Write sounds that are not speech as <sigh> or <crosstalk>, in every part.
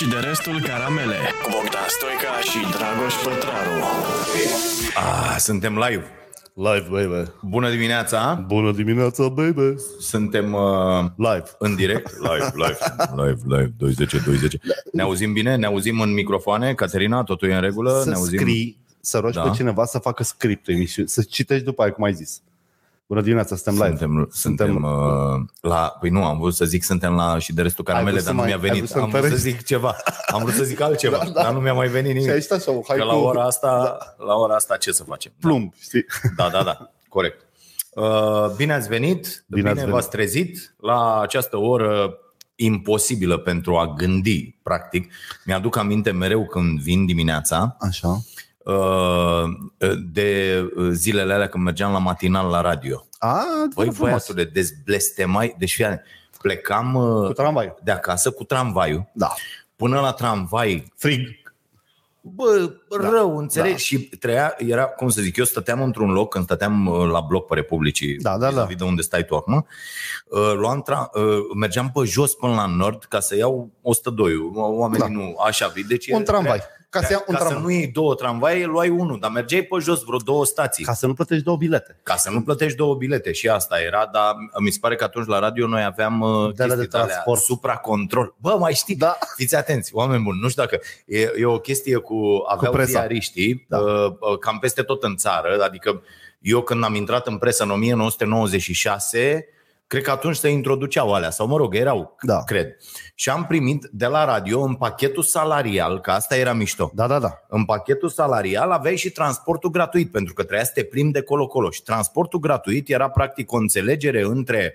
și de restul caramele cu Bogdan Stoica și Dragoș Pătraru. Ah, suntem live. Live, baby. Bună dimineața. Bună dimineața, baby. Suntem uh, Live. în direct. <laughs> Live, live, live, live, 20, 20. Ne auzim bine? Ne auzim în microfoane? Caterina, totul e în regulă? Să ne auzim? scrii, să rogi Da. pe cineva să facă script emisiune, să citești după aia, cum ai zis. Bună dimineața, suntem live. Suntem, suntem uh, la... Păi nu, am vrut să zic suntem la și de restul caramele, vrut dar să nu mai- mi-a ai venit. vrut să Am vrut să întărești? zic ceva. <laughs> Am vrut să zic altceva, Da, da. dar nu mi-a mai venit Și nimic. aici așa, hai Că la cu ora asta, la ora asta ce să facem? plumb, știi? Da, da, da, corect. Uh, Bine ați venit, bine, Bine ați bine venit. v-ați trezit la această oră imposibilă pentru a gândi, practic. Mi-aduc aminte mereu când vin dimineața Așa. uh, de zilele alea când mergeam la matinal la radio. A, Băi, frumos. băiatule, dezblestemai, deci fii plecam uh, Cu tramvai. de acasă cu tramvaiul Da. până la tramvai Frig. Bă, rău, înțelegi? da. Și treia, era, cum să zic, eu stăteam într-un loc, când stăteam uh, la bloc pe Republicii, Da, da, vis-a-vis de unde stai tu acum, uh, luam tra- uh, mergeam pe jos până la nord ca să iau 102 oamenii Da. nu așa vii. Deci Un tramvai. Ca să iau un ca să tramvai. nu iei două tramvaie, luai unul, dar mergeai pe jos vreo două stații. Ca să nu plătești două bilete. Ca să nu plătești două bilete și asta era, dar mi se pare că atunci la radio noi aveam uh, De alea de chestii de alea, transport. supracontrol. Bă, mai știi? Da. Fiți atenți, oameni buni, nu știu dacă e, e o chestie cu aveau presa. ziariștii Da. uh, uh, cam peste tot în țară, adică eu când am intrat în presă în 1996, cred că atunci se introduceau alea, sau mă rog, erau, Da. cred. Și am primit de la radio în pachetul salarial, că asta era mișto. Da, da, da. În pachetul salarial aveai și transportul gratuit, pentru că trebuia să te plimbi de colo-colo. Și transportul gratuit era practic o înțelegere între,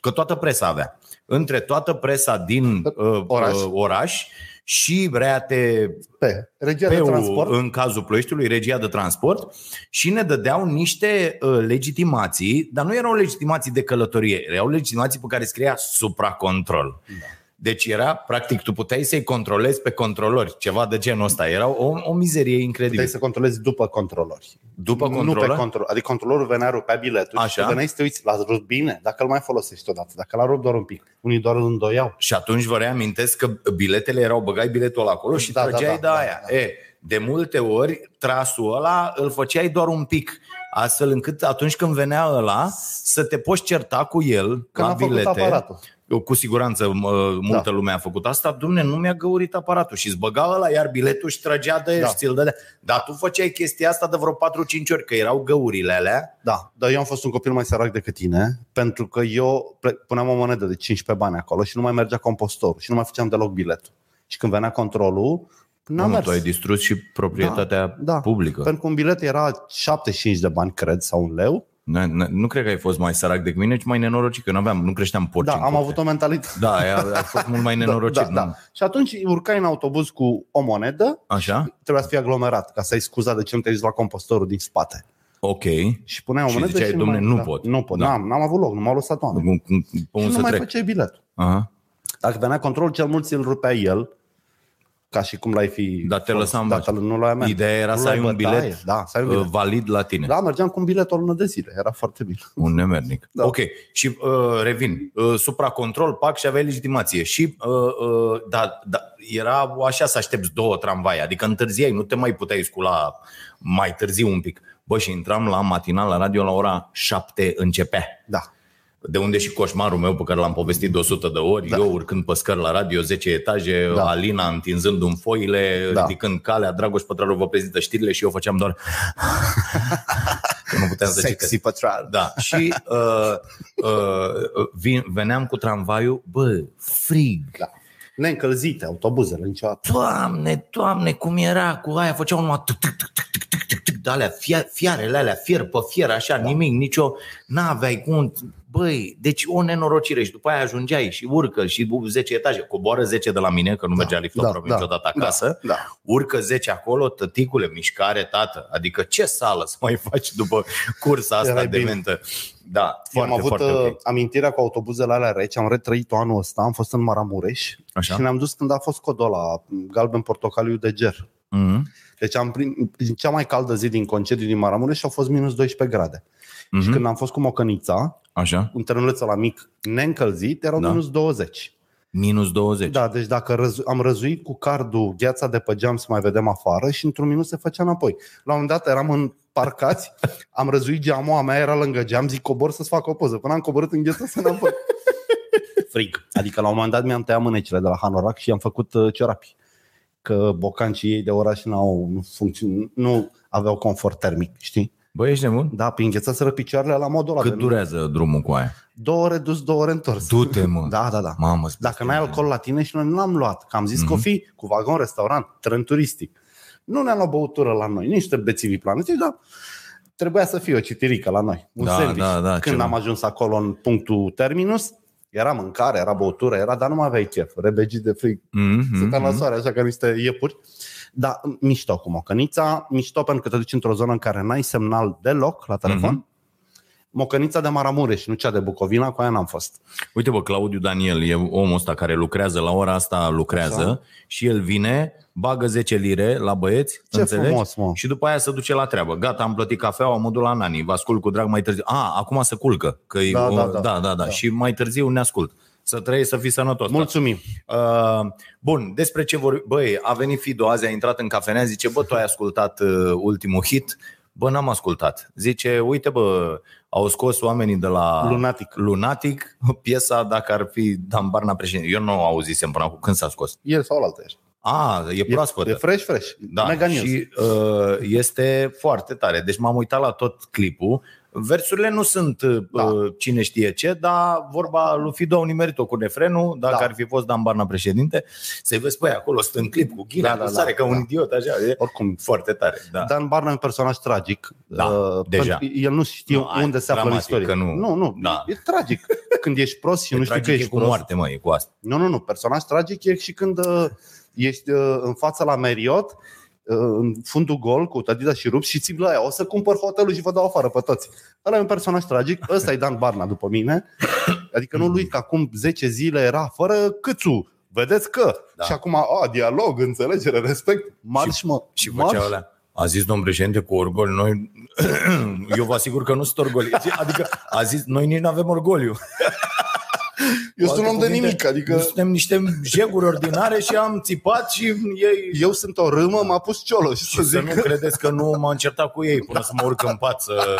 că toată presa avea, între toată presa din uh, Oraș. Uh, oraș și Reate Pe regia de PU, transport. în cazul Ploieștiului, regia de transport și ne dădeau niște uh, legitimații, dar nu erau legitimații de călătorie, erau legitimații pe care scria supracontrol. Da. Deci era, practic, tu puteai să-i controlezi pe controlori, ceva de genul ăsta. Era o, o mizerie incredibilă. Puteai să controlezi după controlori. După Nu controlor? pe control. Adică controlorul venea, rupea biletul Așa. și tu veneai să te uiți, l-ați rupt bine, dacă îl mai folosești odată, dacă l-a rupt doar un pic. Unii doar îl îndoiau. Și atunci vă reamintesc că biletele erau, băgai biletul ăla acolo și Da, da, trăgeai da, de da, aia. da. E, de multe ori, trasul ăla îl făceai doar un pic, astfel încât atunci când venea ăla să te poți certa cu el Când la a făcut bilete. aparatul. Eu, Cu siguranță mă, multă Da. lume a făcut asta. Dumne, nu mi-a găurit aparatul și îți băga ăla iar biletul și trăgea de el Da. și ți-l dădea. Dar tu făceai chestia asta de vreo 4-5 ori, că erau găurile alea. Da, dar eu am fost un copil mai sărac decât tine, pentru că eu ple- puneam o monedă de 15 bani acolo și nu mai mergea compostorul și nu mai făceam deloc biletul. Și când venea controlul, n-am Nu, mers. tu ai distrus și proprietatea da, publică. Pentru că un bilet era 75 de bani, cred, sau un leu. Nu, nu, nu cred că ai fost mai sărac decât mine, ci mai nenorocit, că nu aveam, nu creșteam porci. Da, în am curte. avut o mentalitate. Da, ai, ai fost mult mai <laughs> nenorocit. da, da, nu? da. Și atunci urcai în autobuz cu o monedă, Așa? trebuia să fie aglomerat, ca să-i scuza de ce nu te-ai dus la compostorul din spate. Ok. Și puneai o Și monedă ziceai, și "Domne, nu da, pot." Nu pot, Da. n-am, n-am avut loc, nu m-au lăsat oameni. Cum, cum, Și cum nu să mai trec? făceai biletul. Aha. Dacă venea control, cel mult ți-l rupea el, ca și cum l-ai fi... Dar te lăsa în da, baci. te- nu l-ai mea. Ideea era Nu să ai luai un bătaie, bilet, Da, să ai un bilet. uh, valid la tine. Da, mergeam cu un bilet o lună de zile. Era foarte bine. Un nemernic. Da. Ok. Și uh, revin. Uh, supracontrol, pac și aveai legitimație. Și uh, uh, da, da, era așa să aștepți două tramvaie. Adică întârziai, nu te mai puteai scula mai târziu un pic. Bă, și intram la matinal la radio la ora 7 începea. Da. De unde și coșmarul meu pe care l-am povestit de 100 de ori, da. eu urcând pe scări la radio 10 etaje, da. Da. Alina întinzând în foile, da. Da. ridicând calea, Dragoș Pătraru vă prezintă știrile și eu făceam doar <laughs> că nu puteam să Sexy citesc. pătral. Da, și <laughs> uh, uh, vin, veneam cu tramvaiul, bă, frig. Da. Neîncălzite autobuzele niciodată. Doamne, doamne, cum era cu aia, făceau numai alea, fiarele alea, fier pe fier, așa, da. nimic, nicio, n-aveai cum, băi, deci o nenorocire și după aia ajungeai și urcă și 10 etaje, coboară 10 de la mine, că nu da, mergea liftul da, aproape da, niciodată da, acasă, da, da. urcă 10 acolo, tăticule, mișcare, tată, adică ce sală să mai faci după cursa asta Erai de mentă? Da, foarte, am avut foarte uh, okay. amintirea cu autobuzele alea reci, am retrăit-o anul ăsta, am fost în Maramureș Așa. și ne-am dus când a fost Codola galben-portocaliu de ger. Mm-hmm. Deci am prim, în cea mai caldă zi din concediu din Maramureș au fost minus 12 grade. Mhm. Și când am fost cu mocănița, Așa. un terenuleț la mic neîncălzit, erau Da. minus 20. Minus 20. Da, deci dacă răzu- am răzuit cu cardul gheața de pe geam să mai vedem afară și într-un minut se făcea înapoi. La un moment dat eram în parcați, <laughs> am răzuit geamul, a mea era lângă geam, zic cobor să-ți fac o poză. Până am coborât în gheață să înapoi. <laughs> Frig. Adică la un moment dat mi-am tăiat mânecile de la Hanorac și am făcut uh, ciorapi. Că bocancii ei de oraș n-au, nu, funcțion, nu aveau confort termic, știi? Băi, ești nebun? Da, pe înghețaseră picioarele la modul ăla. Cât de- durează drumul cu aia? Două ore dus, două ore întors. Du-te, mă. <laughs> Da, da, da. Mamă, Dacă n-ai alcool la tine și noi nu l-am luat, că am zis mm-hmm. că o fi cu vagon, restaurant, tren turistic. Nu ne-am luat băutură la noi, niște bețivi planetici, dar trebuia să fie o citirică la noi, un Da, sandwich. da, da, Când ceva. am ajuns acolo în punctul terminus, era mâncare, era băutură, era, dar nu mai aveai chef. Rebegii de frig, Mm-hmm. stăteam la soare, așa ca niște iepuri. Dar mișto cu mocănița, mișto pentru că te duci într-o zonă în care n-ai semnal deloc la telefon. Mhm. Mocănița de Maramureș, nu cea de Bucovina, cu aia n-am fost. Uite bă, Claudiu Daniel e omul ăsta care lucrează, la ora asta lucrează Așa. și el vine, bagă 10 lire la băieți, Ce înțelegi? frumos, mă. Și după aia se duce la treabă. Gata, am plătit cafeaua, mă duc la Nani, vă ascult cu drag mai târziu. A, acum se culcă, că e Da, o... da, da, da. da, da, da. Da. Și mai târziu ne ascult. Să trăiești, să fii sănătos. Mulțumim. Uh, bun, despre ce vor... Băi, a venit Fido azi, a intrat în cafenea, zice, bă, tu ai ascultat uh, ultimul hit? Bă, n-am ascultat. Zice, uite bă, au scos oamenii de la Lunatic. Lunatic piesa dacă ar fi Dan Barna președinte. Eu nu o auzisem până acum. Când s-a scos? El sau altă ești. A, e proaspătă. E, e fresh, fresh. Da, Mega news. și uh, este foarte tare. Deci m-am uitat la tot clipul. Versurile nu sunt uh, Da. cine știe ce, dar vorba lui Fido au nimerit-o cu refrenul, dacă Da. ar fi fost Dan Barna președinte, să-i vezi pe aia acolo, sunt în clip cu ghina, Da, da, da, da, sare da, ca un da. idiot, așa, e Oricum, foarte tare. Da. Dan Barna e un personaj tragic. Da, Uh, deja. pentru că El nu știe Nu, ai, unde se află în dramatic, istorie. că nu- nu, nu Da. e tragic. <laughs> Când ești prost și E nu știi că tragic, e ești cu prost. moarte, mă, e cu asta. Nu, nu, nu. Personaj tragic e și când uh, ești uh, în fața la Marriott, uh, în fundul gol cu Adidas și rups și ții la aia. O să cumpăr hotelul și vă dau afară pe toți. Ăla e un personaj tragic. Ăsta e Dan Barna după mine. Adică nu lui că acum 10 zile era fără câțu. Vedeți că. Da. Și acum, a, dialog, înțelegere, respect. Marș, mă. Și marș. făcea alea. A zis domn președinte cu orgoliu, noi, <clears throat> eu vă asigur că nu sunt orgolii. Adică a zis, noi nici nu avem orgoliu. <laughs> Eu Cu sunt un alte om de cuvinte, nimic, adică Noi suntem niște jeguri ordinare și am țipat și ei... eu sunt o râmă, m-a pus cioloș și să Și să zic nu credeți că nu m-am certat cu ei până să mă urc în pat să...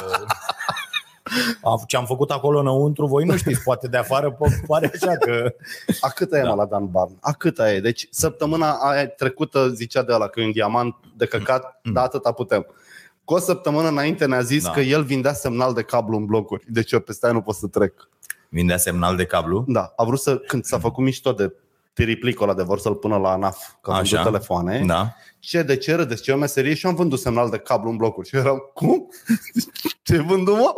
Am- Ce am făcut acolo înăuntru, voi nu știți, poate de afară po- pare așa că... A câta e Da. da. la Dan Barn? A câta e? Deci săptămâna aia trecută zicea de ăla că e un diamant de căcat, mm. da atâta putem. Cu o săptămână înainte ne-a zis Da. da. că el vindea semnal de cablu în blocuri. Deci eu peste aia nu pot să trec. Vindea semnal de cablu. Da, a vrut să, când s-a făcut mișto de piriplicul ăla de vor să-l pună la ANAF, că a Așa. vândut telefoane. Da. Ce, de ce râdeți? Ce e o meserie? Și eu am vândut semnal de cablu în blocuri. Și eu eram, cum? <laughs> Ce vândut, mă?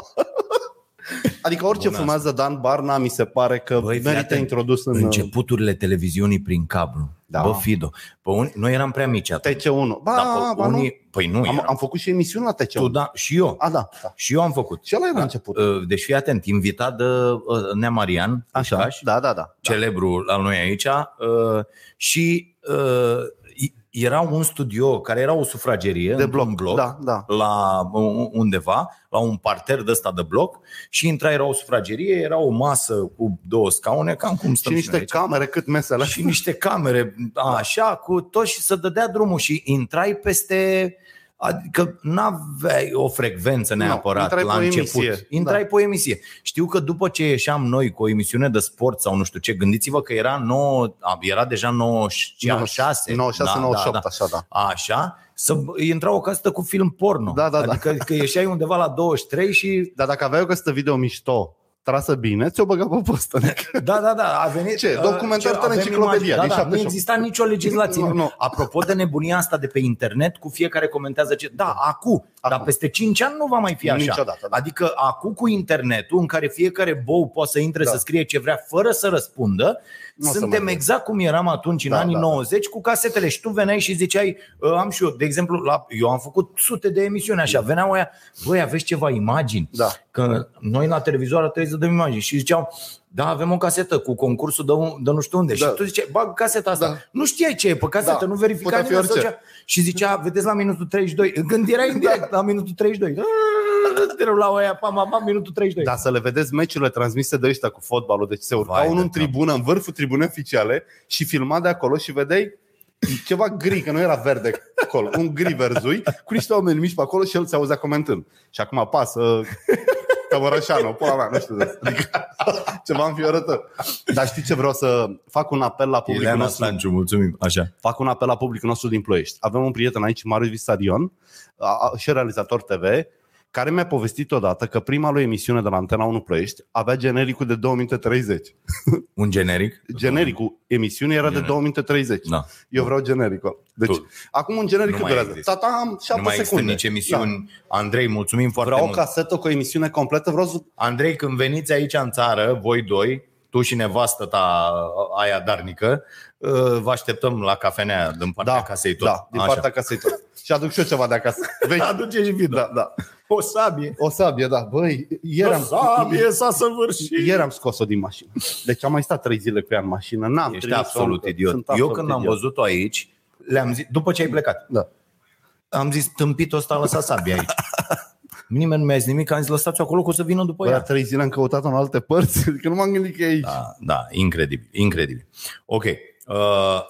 Adică orice Bună fumează Dan Barna mi se pare că Băi, Băi, fii merită atent. introdus în Începuturile televiziunii prin cablu. Da. Bă, Fido. Pe un... Noi eram prea mici atunci. TC1. Ba, Da, pe ba nu. unii... Păi nu, Am, eram. am făcut și emisiuni la TC1. Tu, da, și eu. A, da, da. Și eu am făcut. Și ăla era Da. început. Uh, Deci fii atent, invitat de uh, Nea Marian, Așa, Pușcaș, da, da, da. celebru la noi aici, uh, și uh, i- era un studio care era o sufragerie De într-un bloc. bloc Da, da. la uh, undeva, la un parter de ăsta de bloc și intra, era o sufragerie, era o masă cu două scaune, cam cum Și stăm niște noi aici. camere cât mesele. și niște camere, așa, cu tot și să dădea drumul și intrai peste Adică n-aveai o frecvență Nu, neapărat intrai la pe o început. emisie. Intrai Da. pe o emisie. Știu că după ce ieșeam noi cu o emisiune de sport sau nu știu ce, gândiți-vă că era, 9, era deja 96. 96, 98, așa, da. Așa, să intra o casetă cu film porno. Da, da, da. adică că ieșeai undeva la 23 și Dar dacă aveai o căsătă video mișto, trasă bine, ți-o băga pe postă. Da, da, da, a venit Ce? uh, Documentar ce- în avem enciclopedia, imagini. din Da, da, nu 78. exista nicio legislație. Nu, nu. Apropo de nebunia asta de pe internet, cu fiecare comentează ce... Da, acum, dar Acum. peste 5 ani nu va mai fi așa. Niciodată, da. Adică acum cu internetul, în care fiecare bou poate să intre Da. să scrie ce vrea fără să răspundă, Nu o să suntem mai exact cum eram atunci în Da, anii da, da. 90 cu casetele și tu veneai și ziceai, "Uh, am și eu, de exemplu, la, eu am făcut sute de emisiuni așa, veneau aia, băi, aveți ceva imagini? Da. Că noi la televizor trebuie să dăm imagini și ziceau, da, avem o casetă cu concursul de, un- de nu știu unde. Da. Și tu ziceai, bag caseta asta. Da. Nu știai ce e pe casetă, Da. nu verifica Putea fi nimeni. orice. Zicea, și zicea, vedeți la minutul 32. Când era indirect, la minutul 32. <laughs> la oia, pam, pam, pam, minutul 32. Dar să le vedeți meciurile transmise de ăștia cu fotbalul. Deci se urcau Vai de unul în cap. tribună, în vârful tribunei oficiale și filma de acolo și vedeai ceva gri, că nu era verde acolo, un gri verzui, cu niște oameni mici pe acolo și el se auzea comentând. Și acum apasă Tămărășanu, pula mea, nu știu. Adică, <laughs> ceva înfiorător. Dar știi ce vreau să fac un apel la publicul Ileana nostru? Slanciu, mulțumim. Așa. fac un apel la publicul nostru din Ploiești. Avem un prieten aici, Marius Visarion, a- a- și realizator TV, care mi-a povestit odată că prima lui emisiune de la Antena 1 Ploiești avea genericul de 2 minute 30. <laughs> Un generic? Genericul emisiunii era de 2 minute 30. Da. Eu vreau genericul. Deci, Tu. acum un generic Nu cât mai durează? există. Tata, am Nu 7 mai există secunde. nici emisiuni. Andrei, mulțumim Da. foarte Vreau o mult. casetă cu o emisiune completă, vreau să... Andrei, când veniți aici în țară, voi doi, tu și nevastă ta aia darnică, uh, vă așteptăm la cafenea din partea casei tot. Da, din Așa. partea casei tot. Și aduc și eu ceva de acasă. <laughs> Vei Aduce și vin. Da, da. O sabie. O sabie, da. Băi, ieri O am, sabie s-a săvârșit. ieri am scos-o din mașină. Deci am mai stat trei zile cu ea în mașină. N-am Ești trimis-o absolut încă. idiot. Sunt Eu absolut când am idiot. văzut-o aici, le-am zis, după ce ai plecat, Da. am zis, tâmpitul ăsta a lăsat sabia aici. <laughs> Nimeni nu mi-a zis nimic, am zis, lăsați-o acolo că o să vină după Băi, la ea. trei zile am căutat-o în alte părți, <laughs> că nu m-am gândit că e aici. Da, da, incredibil, incredibil. Ok. Uh,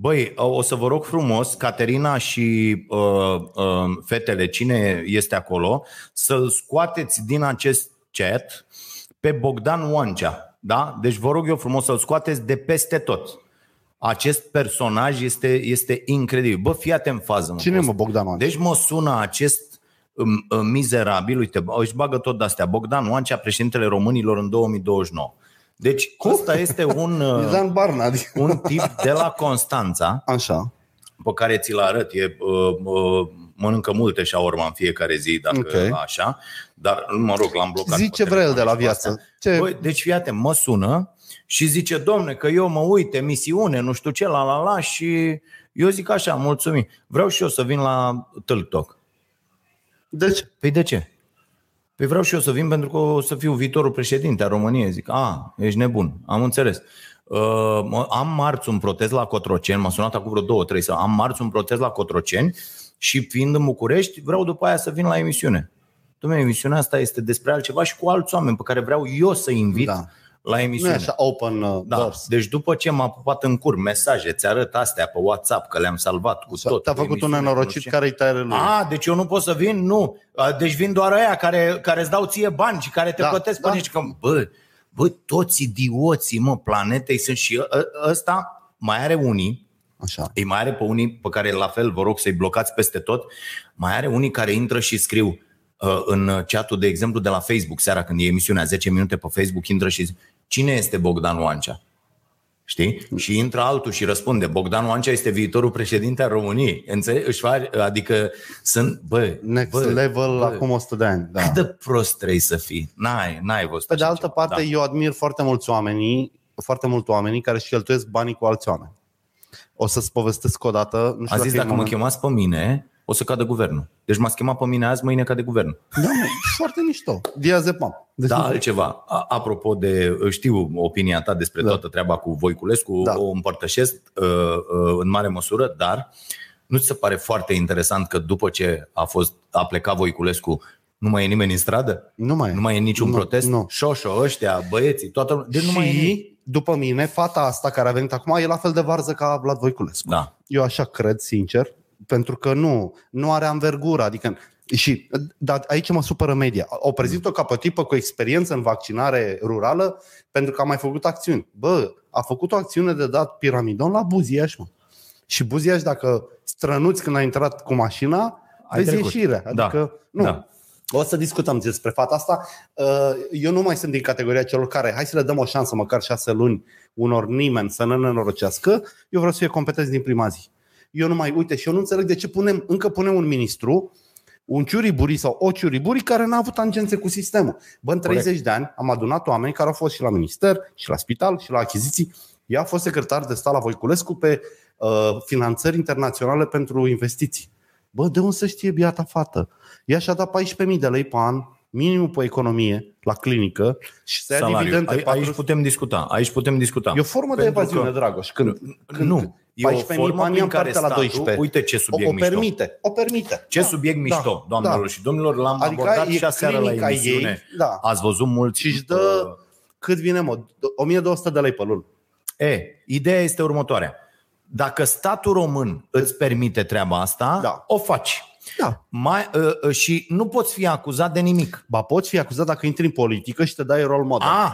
băi, o să vă rog frumos, Caterina și uh, uh, fetele, cine este acolo, să-l scoateți din acest chat pe Bogdan Oancea. Da? Deci vă rog eu frumos să-l scoateți de peste tot. Acest personaj este, este incredibil. Bă, fii atent în fază. Mă, Cine Costa. mă, Bogdan Oancea? Deci mă sună acest um, um, mizerabil, uite, își bagă tot de-astea. Bogdan Oancea, președintele românilor în 2029. Deci ăsta este un, <laughs> uh, Izan Barna, adică... un tip de la Constanța Așa. pe care ți-l arăt. E, uh, uh, mănâncă multe șaorma în fiecare zi, dacă Ok. așa. Dar, mă rog, l-am blocat. Zi pe ce vrea el de la telefon și pe viață. Ce... Băi, deci fii atent, mă sună și zice, domne, că eu mă uit, emisiune, nu știu ce, la la la și eu zic așa, mulțumim. Vreau și eu să vin la TikTok. Deci, Păi de ce? Păi vreau și eu să vin pentru că o să fiu viitorul președinte a României. Zic, a, ești nebun, am înțeles. Uh, mă- am marți un protest la Cotroceni, m-a sunat acum vreo două, trei să am marți un protest la Cotroceni și fiind în București, vreau după aia să vin la emisiune. Dom'le, emisiunea asta este despre altceva și cu alți oameni pe care vreau eu să invit Da. Da. la nu e emisiune. așa open uh, Da. doors. Deci după ce m-a pupat în cur mesaje, ți arăt astea pe WhatsApp că le-am salvat cu tot. Te-a cu făcut un emisiune, nu nenorocit știu ce. care îi tare lui. A, deci eu nu pot să vin? Nu. A, Deci vin doar aia care, care îți dau ție bani și care te Da, plătesc da. pe nici că, bă, bă, toți idioții, mă, planetei sunt și ă- ăsta mai are unii, Așa. îi mai are pe unii pe care la fel vă rog să-i blocați peste tot, mai are unii care intră și scriu uh, în chatul, de exemplu, de la Facebook, seara când e emisiunea 10 minute pe Facebook, intră și zice, cine este Bogdan Oancea? Știi? Și intră altul și răspunde, Bogdan Oancea este viitorul președinte al României. Înțelegi? Își face, adică sunt, bă, Next bă, level bă, acum 100 de ani. Da. cât de prost trebuie să fii. N-ai, n-ai văzut Pe de așa altă ceva. parte, Da. eu admir foarte mulți oamenii, foarte mult oamenii care își cheltuiesc banii cu alți oameni. O să-ți povestesc o dată. Nu știu A zis, e dacă mă moment- chemați pe mine, o să cadă guvernul. Deci m-ați chemat pe mine azi, mâine cade guvernul. Da, mă, foarte mișto. Diazepam. Deci Da, nu- altceva. A- Apropo de, știu opinia ta despre Da. toată treaba cu Voiculescu, Da. o împărtășesc uh, uh, în mare măsură, dar nu ți se pare foarte interesant că după ce a, fost, a plecat Voiculescu, nu mai e nimeni în stradă? Nu mai e. Nu mai e niciun Nu, protest? nu. Șoșo, ăștia, băieții, toată lumea. Deci și, nu mai e nimic. după mine, fata asta care a venit acum e la fel de varză ca Vlad Voiculescu. Da. Eu așa cred, sincer, pentru că nu, nu are anvergură. Adică, și, dar aici mă supără media. O prezintă ca pe tipă cu experiență în vaccinare rurală pentru că a mai făcut acțiuni. Bă, a făcut o acțiune de dat piramidon la Buziaș, mă. Și Buziaș, dacă strănuți când a intrat cu mașina, Ai vezi trecut. ieșirea. Da. Adică, nu. Da. O să discutăm despre fata asta. Uh, Eu nu mai sunt din categoria celor care, hai să le dăm o șansă, măcar șase luni, unor nimeni să ne nenorocească. Eu vreau să fie competenți din prima zi. Eu nu mai, uite, și eu nu înțeleg de ce punem, încă punem un ministru, un ciuriburi sau o ciuriburi care n-a avut tangențe cu sistemul. Bă, în 30 Corect. de ani am adunat oameni care au fost și la minister, și la spital, și la achiziții. Ea a fost secretar de stat la Voiculescu pe uh, finanțări internaționale pentru investiții. Bă, de unde să știe biata fată? Ea și-a dat 14.000 de lei pe an, minimul pe economie, la clinică, și să ia Salariu. dividende. Ai- Aici putem discuta. Aici putem discuta. E o formă de Pentru evaziune, că- Dragoș. Când, când, nu. E o 14.000 formă banii prin în care partea la statul, 12. uite ce O, subiect o mișto. permite, o permite. Ce Da, subiect da, mișto, doamnelor da. și domnilor, l-am Adică abordat e și aseară la clinica emisiune. ei, da. Ați văzut mult Și își dă, cât vine, mă, 1200 de lei pe lună. E, ideea este următoarea. Dacă statul român îți permite treaba asta, Da. o faci. Da. Mai, uh, uh, și nu poți fi acuzat de nimic. Ba poți fi acuzat dacă intri în politică și te dai rol model. Ah,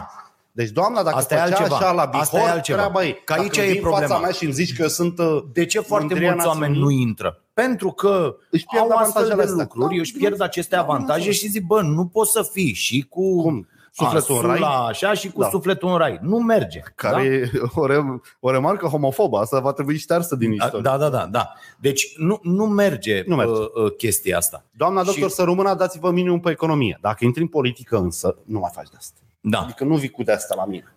Deci doamna, dacă Asta e făcea altceva. așa la Asta e Bihor, altceva. treaba ei. Că aici dacă e vii în problema. fața mea și îmi zici că eu sunt uh, de ce foarte mândria mulți oameni nu națiunii? intră? Pentru că Își pierd au astfel avantajele de astea. lucruri, Da, își pierd aceste avantaje și zic, bă, nu poți să fii și cu Cum? Sufletul în rai? asula așa și cu Da. sufletul în rai. Nu merge. care e o, re, o remarcă homofobă. Asta va trebui ștearsă din da? istorie. Da, da, da, da. Deci nu, nu merge, Nu merge. Uh, uh, chestia asta. Doamna Și- doctor Sărumâna, dați-vă minimum pe economie. Dacă intri în politică însă, nu mai faci de asta. Da. Adică nu vii cu de asta la mine.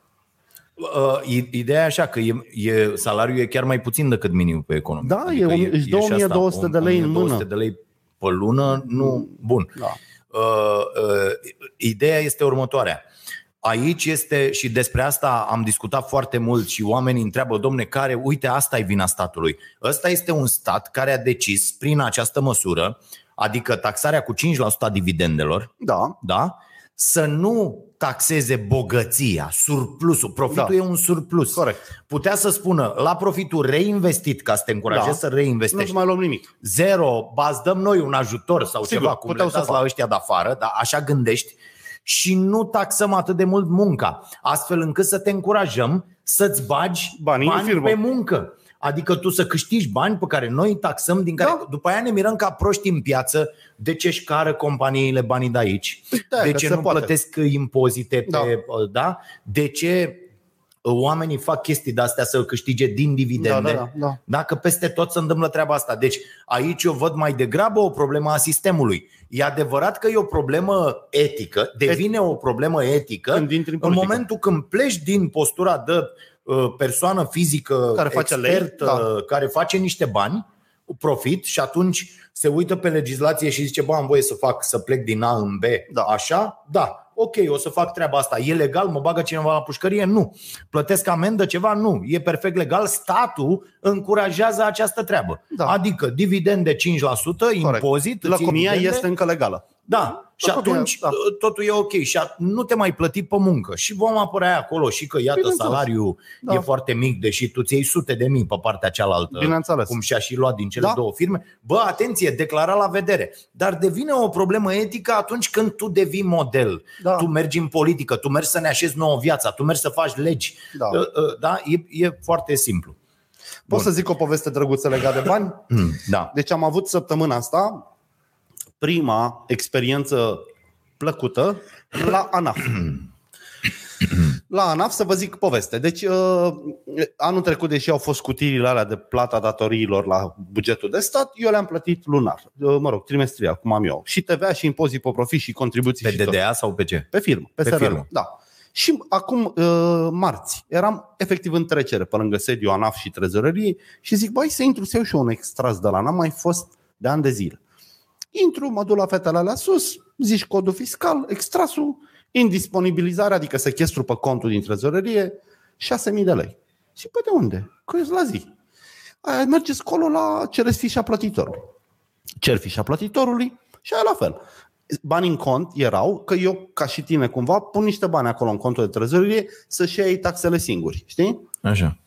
Uh, i- ideea e așa că e, e, salariul e chiar mai puțin decât minimul pe economie. Da, e om- își dă și asta, 1200 de lei în 1200 mână. de lei pe lună, nu, bun. Da. Uh, uh, ideea este următoarea. Aici este, și despre asta am discutat foarte mult și oamenii întreabă, domne, care, uite, asta e vina statului. Ăsta este un stat care a decis prin această măsură, adică taxarea cu 5% a dividendelor, Da. da? să nu taxeze bogăția, surplusul. Profitul Da. e un surplus. Corect. Putea să spună la profitul reinvestit, ca să te încurajezi Da. să Nu reinvestești. să mai luăm nimic. Zero, ba îți dăm noi un ajutor sau Sigur, ceva, cum le puteau să dați la facă. ăștia de afară, dar așa gândești și nu taxăm atât de mult munca, astfel încât să te încurajăm să-ți bagi Banii în bani firmă. pe muncă. Adică tu să câștigi bani pe care noi îi taxăm, din care Da. după aia ne mirăm ca proști în piață de ce își cară companiile banii de aici, Da, de că ce se nu poate. plătesc impozite pe, Da. da. de ce oamenii fac chestii de astea să câștige din dividende. Da, da, da, da. Dacă peste tot se întâmplă treaba asta. Deci aici eu văd mai degrabă o problemă a sistemului. E adevărat că e o problemă etică, devine o problemă etică Când intri în în politică. momentul când pleci din postura de uh, persoană fizică Care face lei, expert, da. uh, care face niște bani, profit și atunci se uită pe legislație și zice, bă, am voie să fac, să plec din A în B, Da. așa? Da. Ok, o să fac treaba asta. E legal? Mă bagă cineva la pușcărie? Nu. Plătesc amendă ceva? Nu. E perfect legal. Statul încurajează această treabă. Da. Adică dividend de 5%, impozit. îți iei Lăcomia dividende. este încă legală. Da, și Lăcomia, atunci da. totul e ok și a- nu te mai plăti pe muncă și vom apărea acolo și că iată Bineînțeles. salariul Da. e foarte mic deși tu ți iei sute de mii pe partea cealaltă Bineînțeles. cum și-a și luat din cele Da. două firme. Bă, atenție, declara la vedere. Dar devine o problemă etică atunci când tu devii model. Da. Tu mergi în politică, tu mergi să ne așezi nouă viața, tu mergi să faci legi. Da. Uh, uh, Da? E, e foarte simplu. Pot să zic o poveste drăguță legată de bani? Mm, Da. Deci am avut săptămâna asta prima experiență plăcută la ANAF. <clears throat> La ANAF să vă zic poveste. Deci uh, anul trecut, deși au fost cutiile alea de plata datoriilor la bugetul de stat, eu le-am plătit lunar, uh, mă rog, trimestrial, cum am eu. Și TVA și impozit pe profit și contribuții Pe și tot. DDA sau pe ce? Pe firmă, pe, Pe pe SRL. firmă. Da. Și acum, uh, marți, eram efectiv în trecere pe lângă sediu ANAF și trezorărie și zic, băi, să intru să iau și eu un extras de la n-am mai fost de ani de zile. Intru, mă duc la fetele alea sus, zici codul fiscal, extrasul, indisponibilizare, adică sechestru pe contul din trezorărie, 6.000 de lei. Și pe de unde? Că ești la zi. Aia, mergeți acolo la cereți fișa plătitorului. Cer fișa plătitorului și aia la fel. Banii în cont erau că eu, ca și tine cumva, pun niște bani acolo în contul de trezorerie să-și iei taxele singuri, știi? Așa.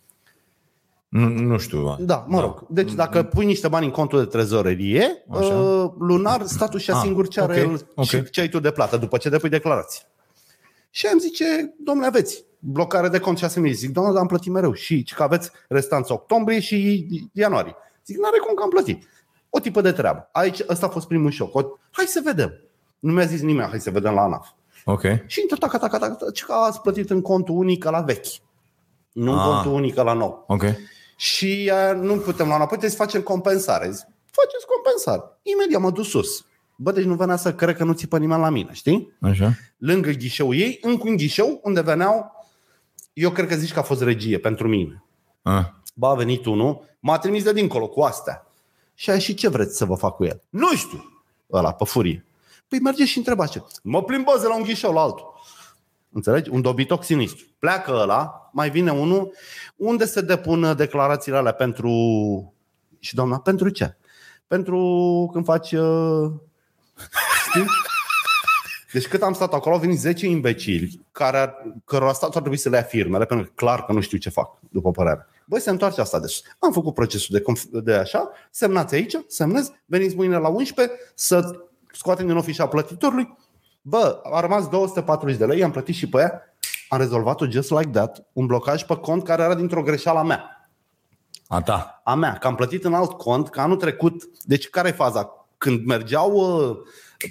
Nu, nu știu. Da, mă rog. Deci dacă pui niște bani în contul de trezorerie, Așa. uh, lunar statul și-a Ah, singur ce are ok, el ok. și ce ai tu de plată după ce depui declarație. Și am zice, domnule, aveți blocare de cont 6 mii. Zic, domnule, dar am plătit mereu. Și că aveți restanța octombrie și ianuarie. Zic, n-are cum că am plătit. O tipă de treabă. Aici, ăsta a fost primul șoc. O, hai să vedem. Nu mi-a zis nimeni, hai să vedem la ANAF. Ok. Și intră, taca, taca, taca, taca, ce că ați plătit în contul unic la vechi. Nu în Ah. contul unic la nou. Ok. Și uh, nu putem lua înapoi, trebuie să facem compensare. Zic, faceți compensare. Imediat mă duc sus. Bă, deci nu venea să cred că nu țipă nimeni la mine, știi? Așa. Lângă ghișeul ei, încă un ghișeu unde veneau, eu cred că zici că a fost regie pentru mine. Ah. Ba, a venit unul, m-a trimis de dincolo cu astea. Și a și ce vreți să vă fac cu el? Nu știu! Ăla, pe furie. Păi merge și întrebați. Mă plimbă de la un ghișeu la altul. Înțelegi? Un dobitoc sinistru. Pleacă ăla, mai vine unul, unde se depun declarațiile alea pentru... Și doamna, pentru ce? Pentru când faci... Uh... Știi? Deci cât am stat acolo, au venit 10 imbecili care, cărora statul ar trebui să le ia firmele, pentru că clar că nu știu ce fac, după părere. Băi, se întoarce asta. Deci am făcut procesul de, conf- de așa, semnați aici, semnez, veniți mâine la 11 să scoatem din ofișa plătitorului. Bă, a rămas 240 de lei, am plătit și pe ea, am rezolvat-o just like that, un blocaj pe cont care era dintr-o greșeală a mea. A ta. A mea, că am plătit în alt cont, că anul trecut, deci care e faza? Când mergeau uh,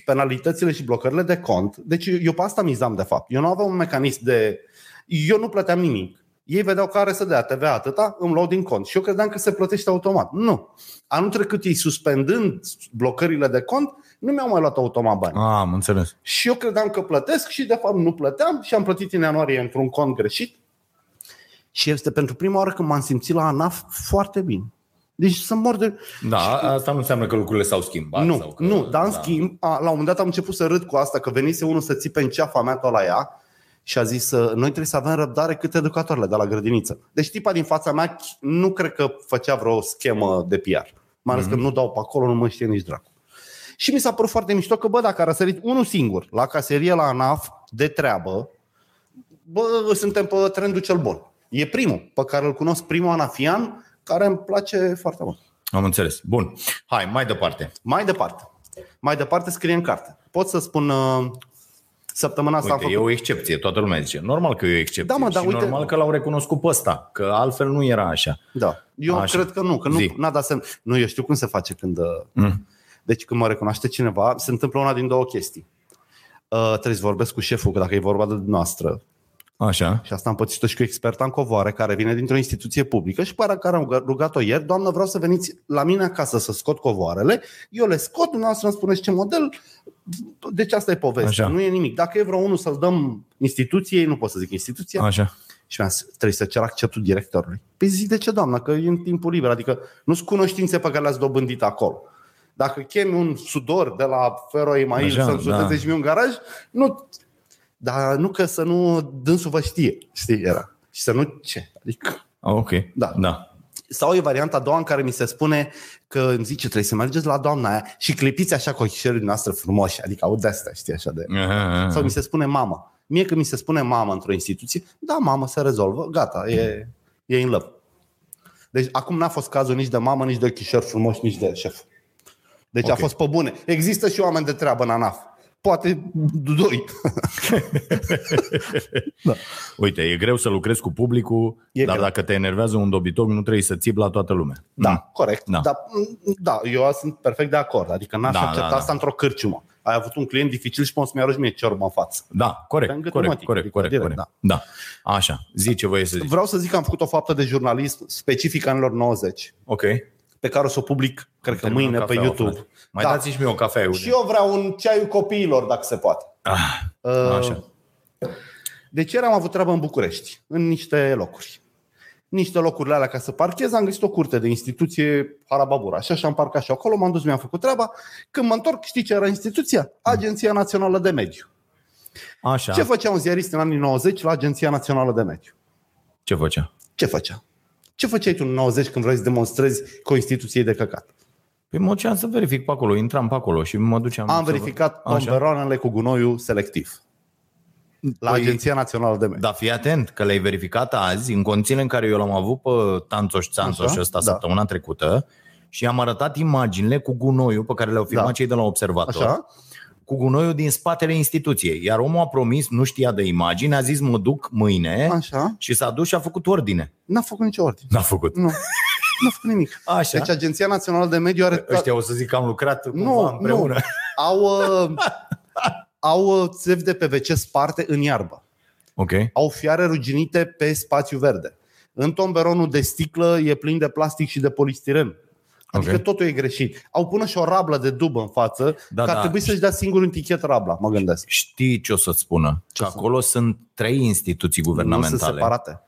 penalitățile și blocările de cont, deci eu pe asta mizam de fapt. Eu nu aveam un mecanism de... Eu nu plăteam nimic. Ei vedeau care să dea TVA atâta, îmi luau din cont. Și eu credeam că se plătește automat. Nu. Anul trecut ei suspendând blocările de cont, nu mi-au mai luat automat bani. Ah, am înțeles. Și eu credeam că plătesc și de fapt nu plăteam și am plătit în ianuarie într-un cont greșit. Și este pentru prima oară când m-am simțit la ANAF foarte bine. Deci să mor de... Da, asta nu înseamnă că lucrurile s-au schimbat. Nu, sau că, nu, dar în da. schimb, a, la un moment dat am început să râd cu asta, că venise unul să țipe în ceafa mea tot la ea și a zis, noi trebuie să avem răbdare cât educatoarele de la grădiniță. Deci tipa din fața mea nu cred că făcea vreo schemă de PR. Mai ales mm-hmm. că nu dau pe acolo, nu mă știe nici dracu. Și mi s-a părut foarte mișto că, bă, dacă a răsărit unul singur la caserie la ANAF de treabă, bă, suntem pe trendul cel bun. E primul pe care îl cunosc, primul anafian, care îmi place foarte mult. Am înțeles. Bun. Hai, mai departe. Mai departe. Mai departe scrie în carte. Pot să spun uh, săptămâna asta Uite, am e făcut... o excepție. Toată lumea zice. Normal că e o excepție. Da, mă, dar și uite- normal că l-au recunoscut pe ăsta. Că altfel nu era așa. Da. Eu Așa. cred că nu, că nu, Zi. n-a dat semn. Nu, eu știu cum se face când... uh, Mm. Deci când mă recunoaște cineva, se întâmplă una din două chestii. Uh, trebuie să vorbesc cu șeful, că dacă e vorba de noastră, Așa. și asta am pățit-o și cu experta în covoare, care vine dintr-o instituție publică și pe care am rugat-o ieri, doamnă, vreau să veniți la mine acasă să scot covoarele, eu le scot, dumneavoastră îmi spuneți ce model, deci asta e povestea, Așa. nu e nimic. Dacă e vreo unul să-l dăm instituției, nu pot să zic instituția, Așa. și mi-a zis, trebuie să cer acceptul directorului. Păi zic, de ce, doamnă? Că e în timpul liber, adică nu sunt cunoștințe pe care le-ați dobândit acolo. Dacă chemi un sudor de la Fero Email Așa, să-mi sudeze da. și mie un garaj, nu... Dar nu că să nu dânsul vă știe, știi, era. Și să nu ce. Adică, Ah, Ok. Da. da. sau e varianta a doua în care mi se spune că îmi zice trebuie să mergeți la doamna aia și clipiți așa cu ochișorii noastre frumoși, adică aud de-astea, știi, așa de... Aha, Sau mi se spune mamă. Mie când mi se spune mamă într-o instituție, da, mamă, se rezolvă, gata, e, e în love. Deci acum n-a fost cazul nici de mamă, nici de ochișori frumoși, nici de șef. Deci Ok. a fost pe bune. Există și oameni de treabă în ANAF. Poate doi. <laughs> Uite, e greu să lucrezi cu publicul, E dar greu. dacă te enervează un dobitoc, nu trebuie să țipi la toată lumea. Da, corect. Da. Da. Da, da, eu sunt perfect de acord. Adică n-aș Da, da, accepta da, da, da. asta într-o cârciumă. Ai avut un client dificil și poți să-mi arăți mie ciorbă în față. Da, corect, Pe corect, îngătumatic, corect, adică corect, direct, corect. Da. Așa, zi ce voie să zici. Vreau să zic că am făcut o faptă de jurnalist specific anilor 90, Ok. Pe care o să o public, cred că Terminăm mâine pe cafeaua, YouTube. frate. Mai Da. dați și mie o cafea, Eugen. Și eu vreau un ceaiul copiilor, dacă se poate. Ah, Uh, așa. Deci ieri am avut treabă în București, în niște locuri. Niște locurile alea ca să parchez, am găsit o curte de instituție Harababura. Așa și am parcat și acolo, m-am dus, mi-am făcut treaba. Când mă întorc, știi ce era instituția? Agenția Națională de Mediu. Așa. Ce făcea un ziarist în anii 90 la Agenția Națională de Mediu? Ce făcea? Ce făcea? Ce făceai tu în 90 când vrei să demonstrezi că o instituție e de căcat? Păi mă duceam să verific pe acolo, intram pe acolo și mă duceam Am să verificat Așa. tomberoanele cu gunoiul selectiv. La Păi- Agenția Națională de Mediu. Dar fii atent că le-ai verificat azi în condițiile în care eu l-am avut pe Tanțoș Țanțoș Așa, ăsta da. săptămâna trecută și am arătat imaginile cu gunoiul pe care le-au filmat Da. cei de la Observator. Așa? Cu gunoiul din spatele instituției. Iar omul a promis, nu știa de imagini, a zis mă duc mâine Așa? și s-a dus și a făcut ordine. N-a făcut nicio ordine. N-a făcut. Nu. N-a făcut nimic. Așa. Deci Agenția Națională de Mediu are... Ăștia o să zic că am lucrat cumva Nu, împreună. nu. <laughs> Au, uh, au uh, țevi de PVC sparte în iarbă. Ok. Au fiare ruginite pe spațiu verde. În tomberonul de sticlă e plin de plastic și de polistiren. Adică Ok. totul e greșit. Au până și o rablă de dubă în față, Da, da, că ar da. trebui să-și dea singur un tichet rabla, mă gândesc. Știi ce o să-ți spună? Ce că să- acolo sunt trei instituții Nu sunt guvernamentale. separate.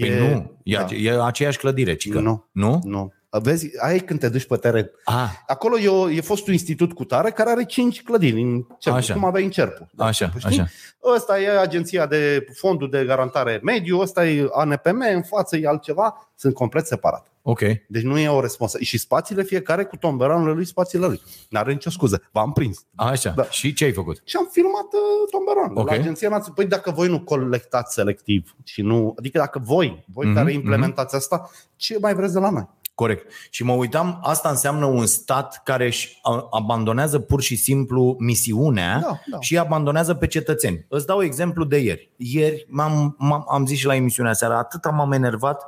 Păi nu, e, da. e aceeași clădire, cică. Nu. Nu? Nu. Vezi, aia e când te duci pe teren. Ah, Acolo e, o, e fost un institut cu tare care are cinci clădiri în Cerpu, Așa. cum aveai în Cerpu. așa, Știi? așa. Ăsta e agenția de fondul de garantare mediu, ăsta e ANPM, în față e altceva, sunt complet separat. Ok. Deci nu e o responsabilitate. Și spațiile fiecare cu tomberanul lui, spațiile lui. N-are nicio scuză. V-am prins. Așa. Da. Și ce ai făcut? Și am filmat uh, tomberanul. Ok. La Agenția Națională. Păi dacă voi nu colectați selectiv și nu... Adică dacă voi, voi Mhm, care implementați asta, ce mai vreți de la noi? Corect. Și mă uitam, asta înseamnă un stat care își a- abandonează pur și simplu misiunea Da, da. și îi abandonează pe cetățeni. Îți dau exemplu de ieri. Ieri m-am, m-am, am zis și la emisiunea seara, atât m-am enervat,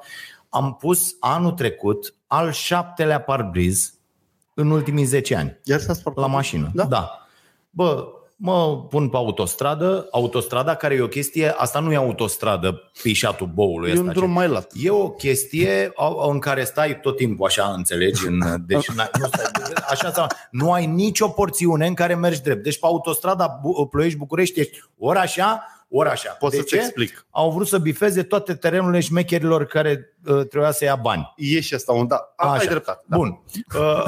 am pus anul trecut al șaptelea parbriz în ultimii 10 ani Iar s-a spart la mașină. Da. da. Bă, mă pun pe autostradă, autostrada care e o chestie, asta nu e autostradă pișatul boului E ăsta. un ce- drum mai lat. E o chestie au- în care stai tot timpul așa, înțelegi? În, deci, n- nu, stai, așa, sau- nu ai nicio porțiune în care mergi drept. Deci pe autostrada Bu- Ploiești-București ești ori așa, ori așa. Pot de să-ți ce? explic. Au vrut să bifeze toate terenurile șmecherilor care uh, trebuia să ia bani. E și asta un da. A, ai dreptate. Da. Bun. Uh,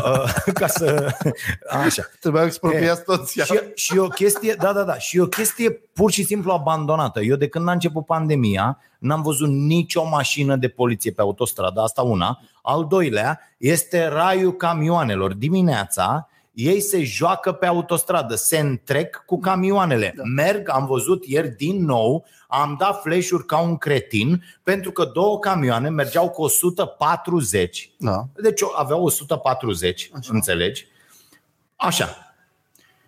uh, <laughs> ca să... <laughs> Așa. Trebuia expropiați toți. Și, și e o chestie, da, da, da, și e o chestie pur și simplu abandonată. Eu de când a început pandemia, n-am văzut nicio mașină de poliție pe autostradă, asta una. Al doilea este raiul camioanelor. Dimineața ei se joacă pe autostradă, se întrec cu camioanele. Da. Merg, am văzut ieri din nou, am dat flash-uri ca un cretin, pentru că două camioane mergeau cu 140 Da. deci eu aveau 140, Așa. înțelegi? Așa.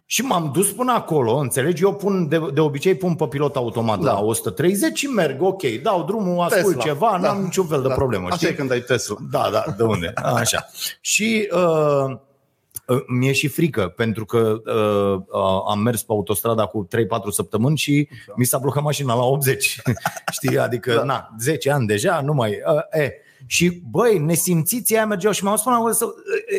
Și m-am dus până acolo, înțelegi? Eu pun, de, de obicei pun pe pilot automat da. Da. la 130 și merg, ok, dau drumul, ascult Tesla. ceva, Da. n-am niciun fel de Da. problemă. Așa știi? e când ai Tesla. Da, da, de unde? Așa. Și uh, uh, mi-e și frică, pentru că uh, uh, am mers pe autostrada cu 3-4 săptămâni și mi s-a blocat mașina la 80. <laughs> Știi? Adică, da. Da. na, 10 ani deja, nu mai... Uh, e. Și, băi, nesimțiții aia mergeau și mi-au spus până să,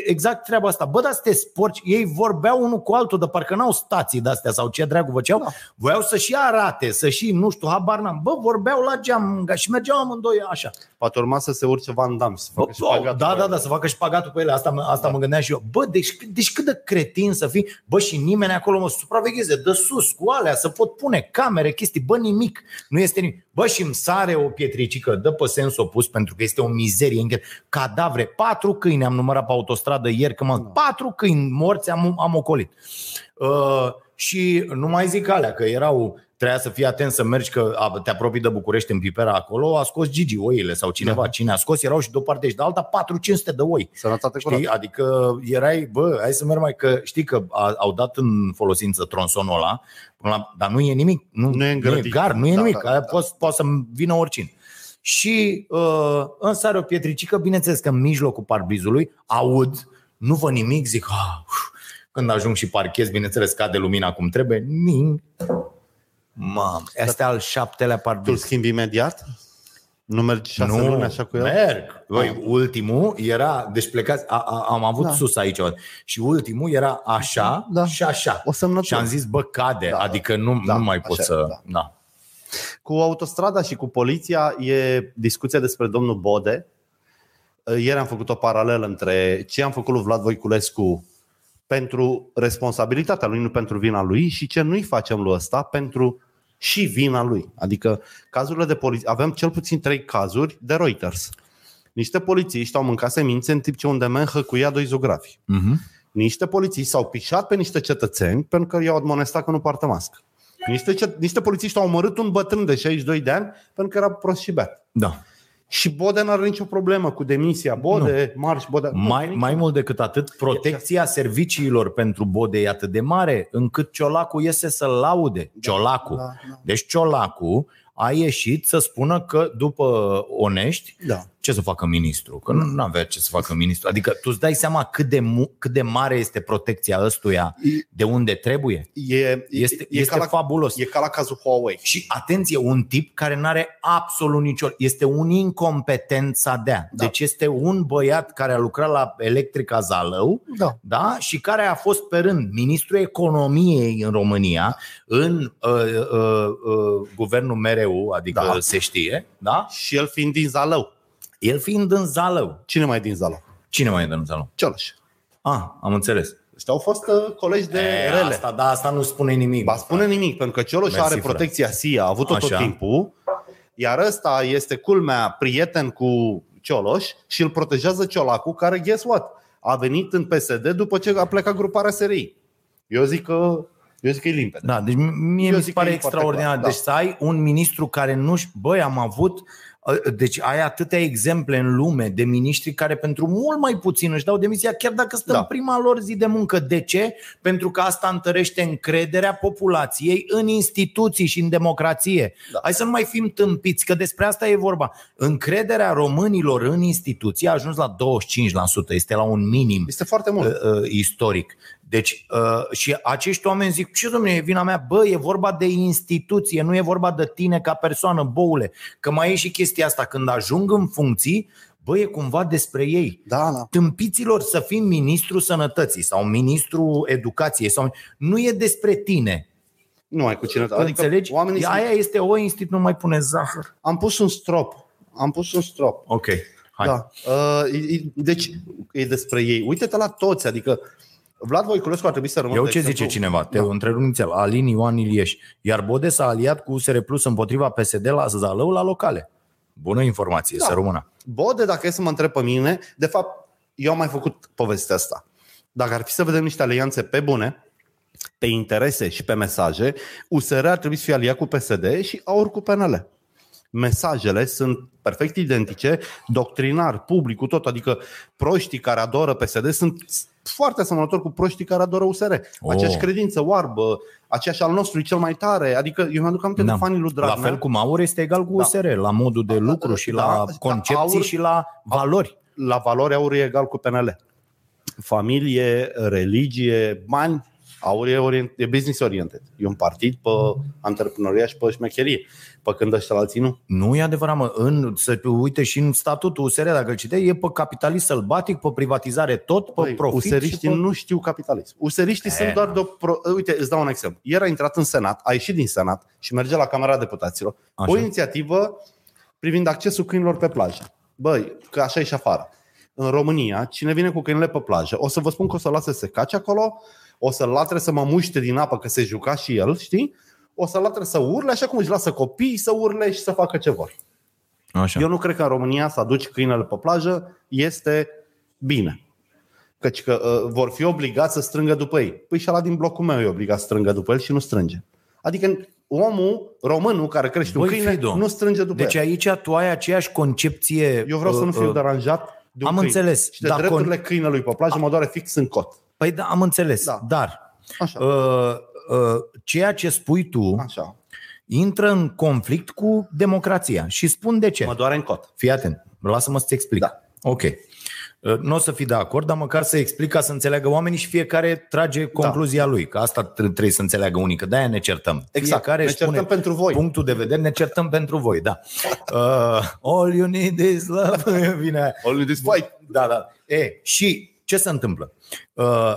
exact treaba asta. Bă, dar să te sporci, ei vorbeau unul cu altul, de parcă n-au stații de-astea sau ce dragul făceau. Da. Voiau să și arate, să și, nu știu, habar n-am. Bă, vorbeau la geam și mergeau amândoi așa. Poate urma să se urce Van Damme, să facă și Oh, șpagatul da, pe da, el. da, să facă și șpagatul pe ele. Asta, mă- asta da. mă gândeam și eu. Bă, deci, deci cât de cretin să fii. Bă, și nimeni acolo mă supravegheze de sus cu alea, să pot pune camere, chestii. Bă, nimic. Nu este nimic. Bă, și îmi sare o pietricică, dă pe sens opus, pentru că este o mizerie. încă- Cadavre. Patru câini am numărat pe autostradă ieri, că m-am... Patru câini morți am, am ocolit. Uh, și nu mai zic alea, că erau Trebuia să fii atent să mergi că a, te apropii de București în Pipera acolo, a scos Gigi oile sau cineva, Da. cine a scos, erau și de o parte și de alta 4-500 de oi. Sănătate Știi? curată. Adică erai, bă, hai să merg mai, că știi că a, au dat în folosință tronsonul ăla, până la, dar nu e nimic, nu, Nu e nu e îngrădit. gar, nu e Da, nimic, da, aia da. poate, poate să vină oricine. Și uh, în sare o pietricică, bineînțeles că în mijlocul parbrizului aud, nu văd nimic, zic, ah, uf. când ajung și parchez, bineînțeles, cade lumina cum trebuie, ning. Mamă, asta e al șaptelea Tu îl parbriz. schimbi imediat? Nu mergi șase Nu, luni așa cu el? merg. Băi, Ah. ultimul era, deci plecați, a, a, am avut Da. sus aici și ultimul era așa Da. și așa. O semnătură. Și am zis, bă, cade, Da. adică nu, Da, nu mai așa pot e, să... da. Da. Cu autostrada și cu poliția e discuția despre domnul Bode. Ieri am făcut o paralelă între ce am făcut lui Vlad Voiculescu pentru responsabilitatea lui, nu pentru vina lui, și ce nu-i facem lui ăsta pentru și vina lui. Adică cazurile de poliție, avem cel puțin trei cazuri de Reuters. Niște polițiști au mâncat semințe în timp ce un demen hăcuia doi zografi. Mm-hmm. Niște polițiști s-au pișat pe niște cetățeni pentru că i-au admonestat că nu poartă mască. Niște, cet- niște polițiști au omorât un bătrân de 62 de ani pentru că era prost și beat. Da. Și Bode n-are nicio problemă cu demisia. Bode, marș, Bode. Nu, Mai, nicio- mai mult decât atât, protecția serviciilor pentru Bode e atât de mare, încât Ciolacu iese să laude. Ciolacu. da, da. Deci Ciolacu a ieșit să spună că după onești, Da. Ce să facă ministru? Că nu avea ce să facă ministru. Adică tu îți dai seama cât de, mu- cât de mare este protecția ăstuia de unde trebuie. E, Este, e, este ca la, fabulos. e ca la cazul Huawei. Și atenție, un tip care nu are absolut nicio... Este un incompetent să dea. Da. Deci este un băiat care a lucrat la Electrica Zalău Da. da? și care a fost pe rând ministrul economiei în România, în uh, uh, uh, guvernul mereu, adică Da. se știe, da? Și el fiind din Zalău. El fiind în Zalău. Cine mai e din Zalău? Cine mai e denunțat? nu? Cioloș. Ah, am înțeles. Ăștia au fost uh, colegi de E, rele. Asta, da, asta nu spune nimic. Ba spune nimic, pentru că Cioloș Mersi, are frate. protecția SIA, a avut-o tot Așa. timpul, iar ăsta este culmea prieten cu Cioloș și îl protejează Ciolacu, care, guess what, a venit în PSD după ce a plecat gruparea SRI. Eu zic că, eu zic că e limpede. Da, deci mie Eu mi zic se că pare e foarte extraordinar. clar, da. Deci să ai un ministru care nu-și... Băi, am avut... Deci ai atâtea exemple în lume de miniștri care pentru mult mai puțin își dau demisia, chiar dacă stă Da. în prima lor zi de muncă. De ce? Pentru că asta întărește încrederea populației în instituții și în democrație. Da. Hai să nu mai fim tâmpiți, că despre asta e vorba. Încrederea românilor în instituții a ajuns la 25%, este la un minim Este foarte mult. uh, uh, istoric. Deci, uh, și acești oameni zic, ce domnule, e vina mea? Bă, e vorba de instituție, nu e vorba de tine ca persoană, boule. Că mai e și chestia asta, când ajung în funcții, bă, e cumva despre ei. Da, da. Tâmpiților să fim ministru sănătății sau ministru educației sau nu e despre tine. Nu ai cu cine. Adică, înțelegi? oamenii Aia este o instituție, nu mai pune zahăr. Am pus un strop. Am pus un strop. Ok, hai. Da. Uh, e- e- deci e despre ei. Uite-te la toți, adică Vlad Voiculescu ar trebui să rămână Eu de ce exemplu- zice cineva? Te Da. întrerup inițial. Alin Ioan Ilieș. Iar Bode s-a aliat cu USR Plus împotriva PSD la Zalău la locale. Bună informație, Da. să rămână. Bode, dacă e să mă întreb pe mine, de fapt, eu am mai făcut povestea asta. Dacă ar fi să vedem niște alianțe pe bune, pe interese și pe mesaje, USR ar trebui să fie aliat cu PSD și AUR cu PNL. Mesajele sunt perfect identice, doctrinar, publicul, tot, adică proștii care adoră PSD sunt foarte asemănători cu proștii care adoră USR. Oh. Aceeași credință oarbă, aceeași al nostru e cel mai tare, adică eu mi-aduc aminte Da. de fanii lui La Dragnea. fel cum aur este egal cu Da. USR, la modul de lucru și Da, la da, concepții aur- și la valori. la valori aur e egal cu PNL. Familie, religie, bani, aur e, orient, e business oriented. E un partid pe antreprenoria și pe șmecherie. Pe când ăștia alții nu. Nu e adevărat, mă. În, să uite și în statutul USR, dacă îl citești, e pe capitalist sălbatic, pe privatizare tot, pe Păi, profit și useriștii pe... nu știu capitalism. Useriștii E. sunt doar de o... Pro... Uite, îți dau un exemplu. Ieri a intrat în Senat, a ieșit din Senat și merge la Camera Deputaților. Așa. O inițiativă privind accesul câinilor pe plajă. Băi, că așa e și afară. În România, cine vine cu câinile pe plajă, o să vă spun că o să lase să se cace acolo, o să-l latre să mă muște din apă, că se juca și el, știi? O să-l latre să urle, așa cum își lasă copiii să urle și să facă ce vor. Așa. Eu nu cred că în România să aduci câinele pe plajă este bine. Căci că uh, vor fi obligați să strângă după ei. Păi și ăla din blocul meu e obligat să strângă după el și nu strânge. Adică omul, românul care crește un Băi, câine, Fido, nu strânge după Deci el. aici tu ai aceeași concepție... Eu vreau să nu uh, fiu uh, deranjat de un am câine. înțeles, Și de dar drepturile câinelui pe plajă mă doare fix în cot. Păi da, am înțeles, Da. dar Așa. uh, uh, ceea ce spui tu Așa. intră în conflict cu democrația. Și spun de ce. Mă doare în cot. Fii atent, lasă-mă să-ți explic. Da. Ok. Uh, Nu o să fii de acord, dar măcar să explic ca să înțeleagă oamenii și fiecare trage concluzia lui. Că asta t- trebuie să înțeleagă unii, că de-aia ne certăm. Exact. Fiecare Ne își certăm spune pentru voi. Punctul de vedere, ne certăm pentru voi, da. <laughs> Uh, all you need is love. <laughs> Vine aia. Only this fight. Da, da. E, și ce se întâmplă? Uh,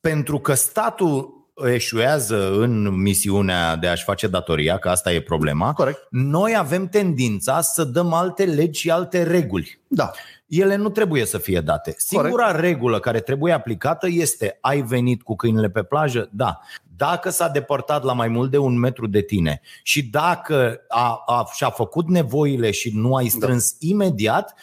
pentru că statul eșuează în misiunea de a-și face datoria, că asta e problema, Corect. noi avem tendința să dăm alte legi și alte reguli. Da. Ele nu trebuie să fie date. Singura Corect. regulă care trebuie aplicată este ai venit cu câinele pe plajă? Da. Dacă s-a depărtat la mai mult de un metru de tine și dacă a, a, și-a făcut nevoile și nu ai strâns da. imediat,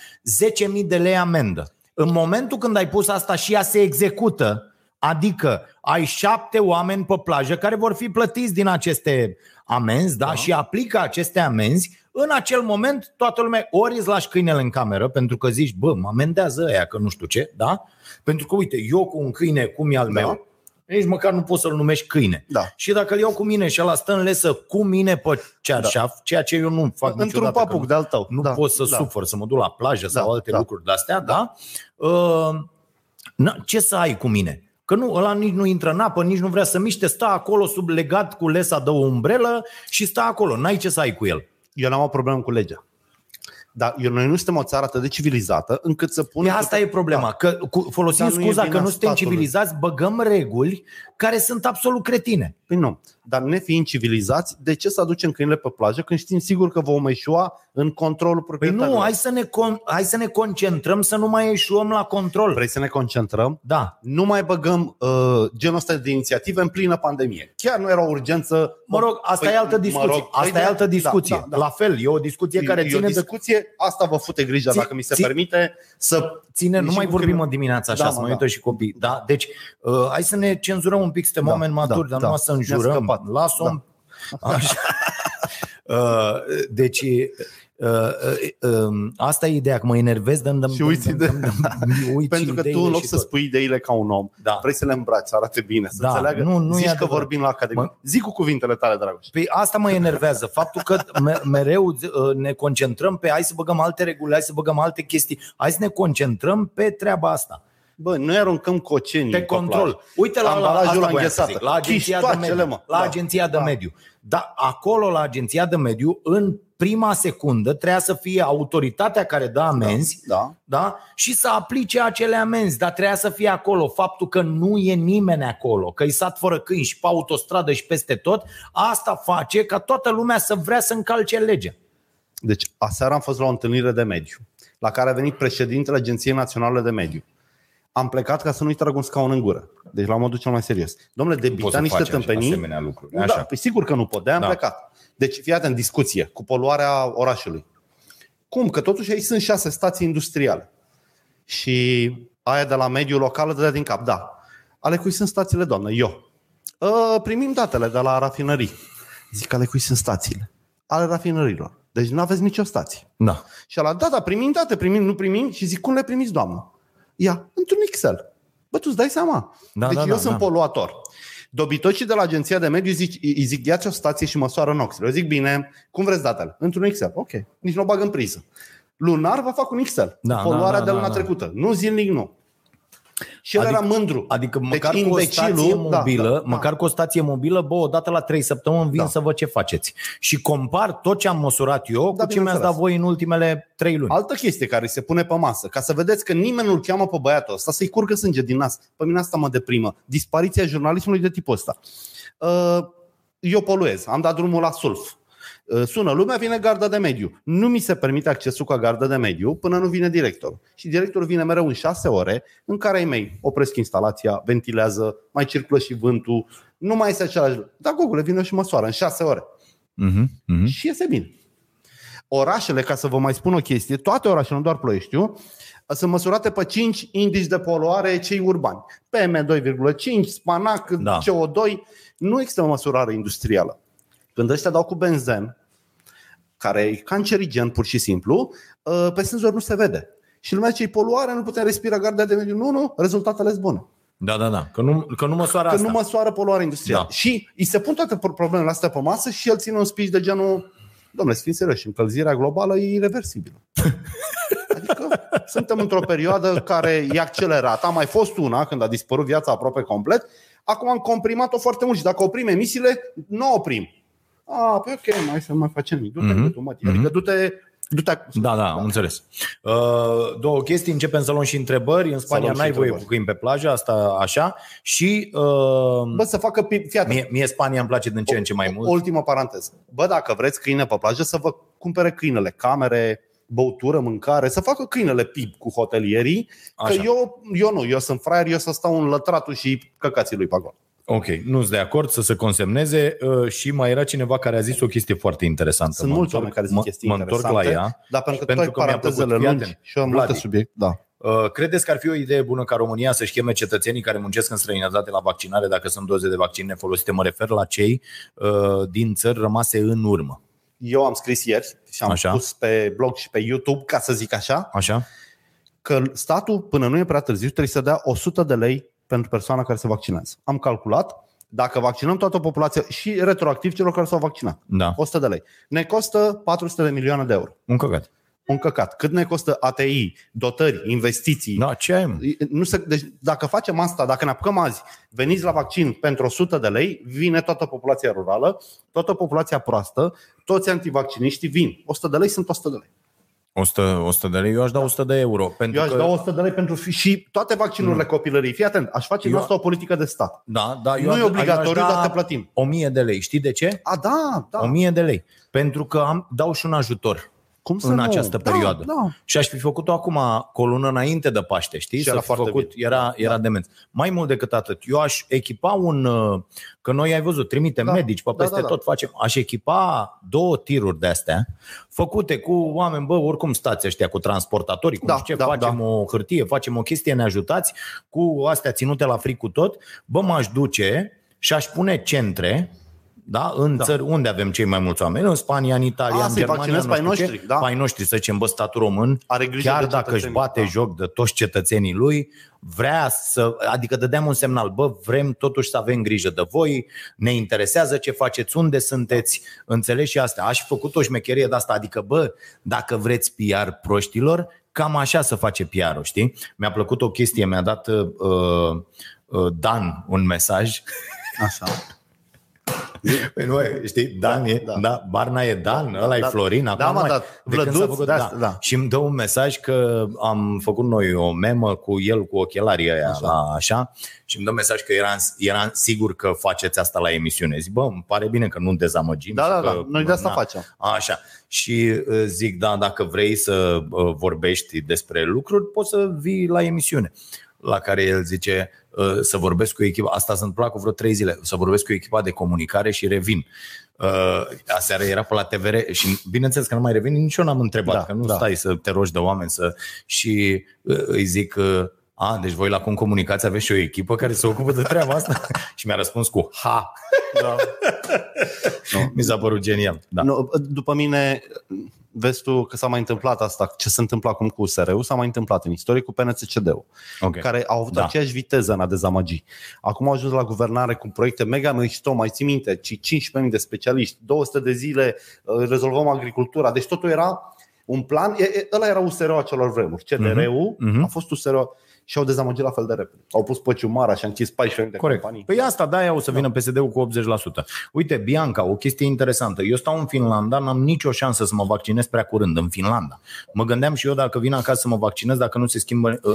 10.000 de lei amendă. În momentul când ai pus asta și ea se execută, adică ai șapte oameni pe plajă care vor fi plătiți din aceste amenzi da? Da. și aplică aceste amenzi, în acel moment toată lumea ori îți lași câinele în cameră pentru că zici, bă, mă amendează ăia că nu știu ce, da? Pentru că uite, eu cu un câine cum e al Da. meu, nici măcar nu poți să-l numești câine. Da. Și dacă îl iau cu mine și ăla stă în lesă cu mine pe cearșaf, da. ceea ce eu nu fac Într-un niciodată, că papuc de-al tău. nu Da, pot să da. sufăr, să mă duc la plajă sau Da, alte da. lucruri de astea, da? Uh, na, ce să ai cu mine? Că nu, ăla nici nu intră în apă, nici nu vrea să miște, stă acolo sub legat cu lesa de o umbrelă și stă acolo. N-ai ce să ai cu el. Eu n-am o problemă cu legea. Dar eu, noi nu suntem o țară atât de civilizată încât să punem... E asta e problema, că cu, folosim Dar nu e scuza vina că nu suntem statului. civilizați, băgăm reguli care sunt absolut cretine. Păi nu. Dar nefiind civilizați, de ce să aducem câinile pe plajă când știm sigur că vom eșua în controlul Păi proprietarilor? nu, hai să, ne con- hai să ne concentrăm să nu mai eșuăm la control. Vrei să ne concentrăm? Da. Nu mai băgăm uh, genul ăsta de inițiative în plină pandemie. Chiar nu era o urgență. Mă rog, asta Păi, e altă mă discuție. rog, asta păi e de- altă discuție. Da, da, da. La fel, e o discuție care e ține o de discuție, asta vă fute grija, Ți- dacă mi se ți- permite, să ține, nu Nici mai cu vorbim câine. în dimineața așa, Da, să mă, mă da. uită și copii. Da? Deci, uh, hai să ne cenzurăm un pic, suntem Da, oameni maturi, da, dar da. nu să Ne-a înjurăm. scăpat. Las-o. Da. Așa. <laughs> Uh, deci, uh, uh, um, asta e ideea, că mă enervez, dăm, dăm, Și uiți dăm, dăm, dăm, <laughs> dăm, uiți Pentru că ideile tu, în loc și să tot. spui ideile ca un om, Da. vrei să le îmbraci, să arate bine, să Da, înțeleagă. nu- nu e Zici că adevărat. vorbim la Academie. Mă- Zic cu cuvintele tale, Dragoș. Păi asta mă enervează, faptul că me- mereu uh, ne concentrăm pe hai să băgăm alte reguli, hai să băgăm alte chestii, hai să ne concentrăm pe treaba asta. Bă, noi aruncăm cocenii pe pe control. plajă. Uite la, la, Ambalajul asta la voiam să înghețată. zic, la agenția de Chiștoacele, mediu. mă. La Da. agenția de Da. mediu. Dar acolo, la agenția de mediu, în prima secundă trebuia să fie autoritatea care dă amenzi Da. da? și să aplice acele amenzi, dar trebuia să fie acolo. Faptul că nu e nimeni acolo, că e sat fără câini și pe autostradă și peste tot, asta face ca toată lumea să vrea să încalce legea. Deci, aseară am fost la o întâlnire de mediu, la care a venit președintele Agenției Naționale de Mediu. Am plecat ca să nu-i trag un scaun în gură. Deci la modul cel mai serios. Domnule, debita niște tâmpenii. lucruri. Da, păi sigur că nu pot, de-aia am Da. plecat. Deci, fii atent, discuție cu poluarea orașului. Cum? Că totuși aici sunt șase stații industriale. Și aia de la mediul local dădea din cap. Da. Ale cui sunt stațiile, doamnă? Eu. "Ă, primim datele de la rafinării. Zic, ale cui sunt stațiile? Ale rafinărilor. Deci nu aveți nicio stație. Da. Și la da, da, primim date, primim, nu primim și zic, cum le primiți, doamnă? Ia, într-un Excel. Bă, tu îți dai seama. Da, deci da, eu da, sunt da. poluator. Dobitocii de la agenția de mediu zic, îi zic, ia o stație și măsoară noxele. Eu zic, bine, cum vreți datele? Într-un Excel. Ok. Nici nu o bag în priză. Lunar vă fac un Excel. Da, Poluarea da, da, de luna da, da. trecută. Nu zilnic, nu. Și el Adică- era mândru. Adică Deci măcar cu o imbecilul- stație da, mobilă, da, da. măcar cu o stație mobilă, bă, o dată la trei săptămâni vin Da. să văd ce faceți. Și compar tot ce am măsurat eu cu ce mi-ați bineînțeles. dat voi în ultimele trei luni. Altă chestie care se pune pe masă, ca să vedeți că nimeni nu-l cheamă pe băiatul ăsta să-i curgă sânge din nas. Pe mine asta mă deprimă. Dispariția jurnalismului de tipul ăsta. Uh, Eu poluez, am dat drumul la sulf. Uh, Sună lumea, vine garda de mediu. Nu mi se permite accesul ca gardă de mediu până nu vine directorul. Și directorul vine mereu în șase ore în care ai mei opresc instalația, ventilează, mai circulă și vântul. Nu mai este același lucru. Dar Google vine și măsoară în șase ore. Mhm, mhm. Și iese bine. Orașele, ca să vă mai spun o chestie, toate orașele, nu doar Ploieștiu, sunt măsurate pe 5 indici de poluare cei urbani. PM2,5, Spanac, Da. CO2. Nu există o măsurare industrială. Când ăștia dau cu benzen, care e cancerigen pur și simplu, ă, pe senzor nu se vede. Și lumea zice, "E poluare, nu putem respira garda de mediu. Nu, nu, rezultatele sunt bune. Da, da, da. Că nu, că nu măsoară Că asta. nu măsoară poluarea industrială. Da. Și îi se pun toate pro- problemele astea pe masă și el ține un speech de genul Domnule, să fim serioși, încălzirea globală e irreversibilă. <laughs> Adică suntem într-o perioadă care e accelerată. A mai fost una când a dispărut viața aproape complet. Acum am comprimat-o foarte mult și dacă oprim emisiile, nu oprim. A, pe ok, mai să nu mai facem nimic. Du-te, Mhm. mm-hmm. mă, adică du-te, du-te Da, da, am înțeles. Uh, două chestii, începem să luăm și întrebări. În Spania luăm și n-ai voie întrebări. cu câini pe plajă, asta așa. Și uh, Bă, să facă, pi- fii atent. mie, mie Spania îmi place din ce în ce mai mult. Ultima paranteză. Bă, dacă vreți câine pe plajă, să vă cumpere câinele camere, băutură, mâncare, să facă câinele pip cu hotelierii, că Așa. eu, eu nu, eu sunt fraier, eu să stau în lătratul și căcații lui pe acolo. Ok, nu sunt de acord să se consemneze uh, și mai era cineva care a zis o chestie foarte interesantă. Sunt Mă mulți întorc- oameni care zic mă, chestii mă întorc la interesante, ea. dar pentru că pentru tu că ai mi-a parantezele plăcut. Fii lungi atent. și eu am Vladi. multe subiecte. Da. Uh, Credeți că ar fi o idee bună ca România să-și cheme cetățenii care muncesc în străinătate la vaccinare dacă sunt doze de vaccin nefolosite? Mă refer la cei uh, din țări rămase în urmă. Eu am scris ieri și am Așa. pus pe blog și pe YouTube, ca să zic așa, Așa? că statul, până nu e prea târziu, trebuie să dea 100 de lei pentru persoana care se vaccinează. Am calculat, dacă vaccinăm toată populația și retroactiv celor care s-au vaccinat, Da. 100 de lei. Ne costă 400 de milioane de euro. Un căcat. Un căcat. Cât ne costă ATI, dotări, investiții? Da, ce ai? mă? Nu se, deci dacă facem asta, dacă ne apucăm azi, veniți la vaccin pentru 100 de lei, vine toată populația rurală, toată populația proastă, toți antivacciniștii vin. 100 de lei sunt 100 de lei. 100, 100 de lei, eu aș da 100 de euro. Pentru Eu aș că, da 100 de lei pentru fi- și toate vaccinurile copilăriei. Fii atent, aș face Eu- din asta o politică de stat. Da, da, eu Nu aș- e eu obligatoriu, aș da dar te plătim. 1000 de lei. Știi de ce? A, da, da. 1000 de lei. Pentru că am, dau și un ajutor Cum să în nu? această Da, perioadă. Da, Și aș fi făcut-o acum o lună înainte de Paște, știi? Și Să era fi foarte făcut, bine. era, era dement. Mai mult decât atât, eu aș echipa un, uh, că noi ai văzut, trimitem Da, medici pe da, peste da, da. tot, facem, aș echipa două tiruri de astea, făcute cu oameni, bă, oricum stați ăștia cu transportatorii, cum Da, știu ce, da, facem da. o hârtie, facem o chestie, ne ajutați, cu astea ținute la fric cu tot, bă, m-aș duce și aș pune centre, da? În da. țări unde avem cei mai mulți oameni, în Spania, în Italia, A, în să-i Germania, vaccinezi nu pe ai știu ce, noștri, da. pe ai noștri, să zicem, bă, statul român, Are grijă chiar de dacă își cetățenii, bate da. joc de toți cetățenii lui, vrea să, adică dădeam un semnal, bă, vrem totuși să avem grijă de voi, ne interesează ce faceți, unde sunteți, înțelegi și asta. Aș fi făcut o șmecherie de asta, adică, bă, dacă vreți PR proștilor, cam așa să face PR-ul, știi? Mi-a plăcut o chestie, mi-a dat uh, uh, Dan un mesaj așa. <laughs> Păi nu, știi, Dan e, da. da. da, Barna e Dan, ăla e da. Florin. Da, acum mă, mai- da, de când s-a Vlăduț, făcut, de da. asta, da. Și îmi dă un mesaj că am făcut noi o memă cu el, cu ochelarii ăia, așa, la, așa și îmi dă mesaj că eram, eram sigur că faceți asta la emisiune. Zic, bă, îmi pare bine că nu dezamăgim. Da, și da, că, da. Noi de asta na, facem. Așa. Și uh, zic, da, dacă vrei să uh, vorbești despre lucruri, poți să vii la emisiune. La care el zice uh, să vorbesc cu echipa, asta se întâmplă cu vreo trei zile, să vorbesc cu echipa de comunicare și revin. Uh, aseară era pe la TVR și bineînțeles că nu mai revin, nici eu n-am întrebat, Da, că nu da. stai să te rogi de oameni să... și uh, îi zic uh, a, deci voi la cum comunicați aveți și o echipă care se ocupă de treaba asta? <laughs> și mi-a răspuns cu ha. Da. <laughs> Mi s-a părut genial. Da. Nu, după mine, vezi tu că s-a mai întâmplat asta, ce se întâmplă acum cu USR-ul, s-a mai întâmplat în istorie cu PNCCD-ul, Okay. care au avut Da. da. aceeași viteză în a dezamăgi. Acum au ajuns la guvernare cu proiecte mega mișto, mai ții minte, ci 15.000 de specialiști, 200 de zile, uh, rezolvăm agricultura, deci totul era un plan, e, e, ăla era USR-ul acelor vremuri. CDR-ul Mhm. a fost USR-ul și au dezamăgit la fel de repede. Au pus pe ciumara și a închis 14 de Corect. companii. Păi asta, de-aia o să vină PSD-ul cu 80%. Uite, Bianca, o chestie interesantă. Eu stau în Finlanda, n-am nicio șansă să mă vaccinez prea curând în Finlanda. Mă gândeam și eu dacă vin acasă să mă vaccinez, dacă nu se schimbă uh,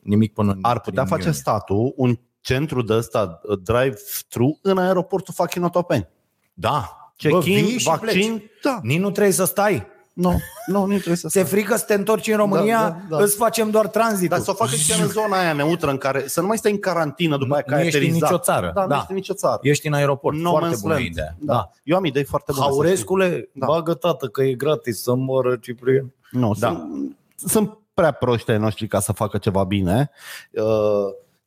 nimic până în Ar putea în face iunie. statul un centru de ăsta uh, drive-thru în aeroportul fucking Otopeni. Da. Check-in, vii și vaccin, pleci. da. Nici nu trebuie să stai. Nu, nu, nu trebuie să Ți-e frică să te întorci în România? Da, da, da. Îți facem doar tranzitul. Dar să o facă și în zona aia neutră în care să nu mai stai în carantină după Nu- aia că nu ai ești în aterizat. nicio țară. Da, nu Da. ești în nicio țară. Ești în aeroport. No Foarte man's bună land. idee. Da. Da. Eu am idei foarte bune. să știi. Haurescule, Da. bagă tată că e gratis să moră Ciprian. Nu, Da. sunt, sunt prea proști ai noștri ca să facă ceva bine. Uh,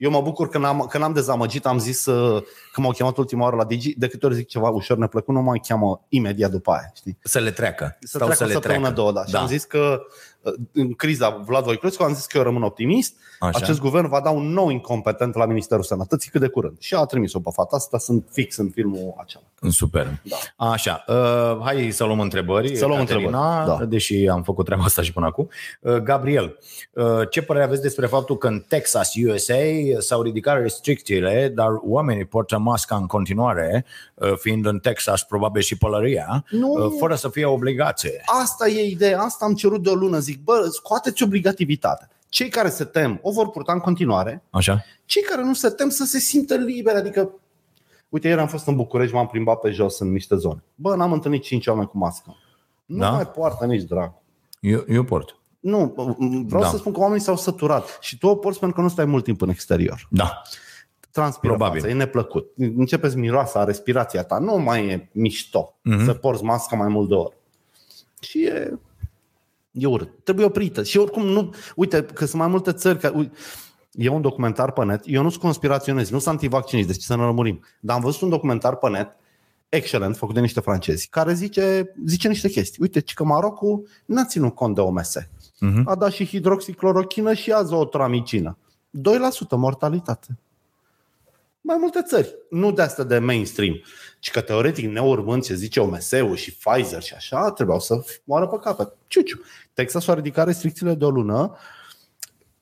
Eu mă bucur că n-am, că n-am dezamăgit, am zis uh, că m-au chemat ultima oară la Digi, de câte ori zic ceva ușor neplăcut, nu mă cheamă imediat după aia, știi? Să le treacă. Să Stau treacă să o le săptămână, treacă. două, da. Și da. am zis că uh, în criza Vlad Voiculescu am zis că eu rămân optimist, Așa. acest guvern va da un nou incompetent la Ministerul Sănătății cât de curând. Și a trimis-o pe fata asta, sunt fix în filmul acela. Super. Da. Așa, uh, hai să luăm întrebări. Să luăm Caterina, întrebări, da. Deși am făcut treaba asta și până acum. Uh, Gabriel, uh, ce părere aveți despre faptul că în Texas, USA, s-au ridicat restricțiile, dar oamenii portă masca în continuare, uh, fiind în Texas probabil și pălăria, Nu. uh, fără să fie obligație. Asta e ideea, asta am cerut de o lună, zic, bă, scoateți obligativitatea. Cei care se tem o vor purta în continuare, Așa? cei care nu se tem să se simtă liberi, adică Uite, ieri am fost în București, m-am plimbat pe jos în niște zone. Bă, n-am întâlnit cinci oameni cu mască. Nu Da? mai poartă nici drag. Eu, eu port. Nu, vreau Da. să spun că oamenii s-au săturat și tu o porți pentru că nu stai mult timp în exterior. Da. Transpiră Probabil. fața, e neplăcut. Începeți miroasa, respirația ta, nu mai e mișto Mhm. să porți masca mai mult de ori. Și e, e urât. Trebuie oprită. Și oricum nu, uite, că sunt mai multe țări care, uite, E un documentar pe net. Eu nu sunt conspiraționist, nu sunt antivaccinist, deci să ne lămurim. Dar am văzut un documentar pe net, excelent, făcut de niște francezi, care zice, zice niște chestii. Uite, ci că Marocul n-a ținut cont de OMS. Mhm. A dat și hidroxiclorochină și azootramicină. 2% mortalitate. Mai multe țări, nu de asta de mainstream, ci că teoretic, neurmând ce zice OMS-ul și Pfizer și așa, trebuiau să moară pe capăt. Ciuciu. Texas a ridicat restricțiile de o lună,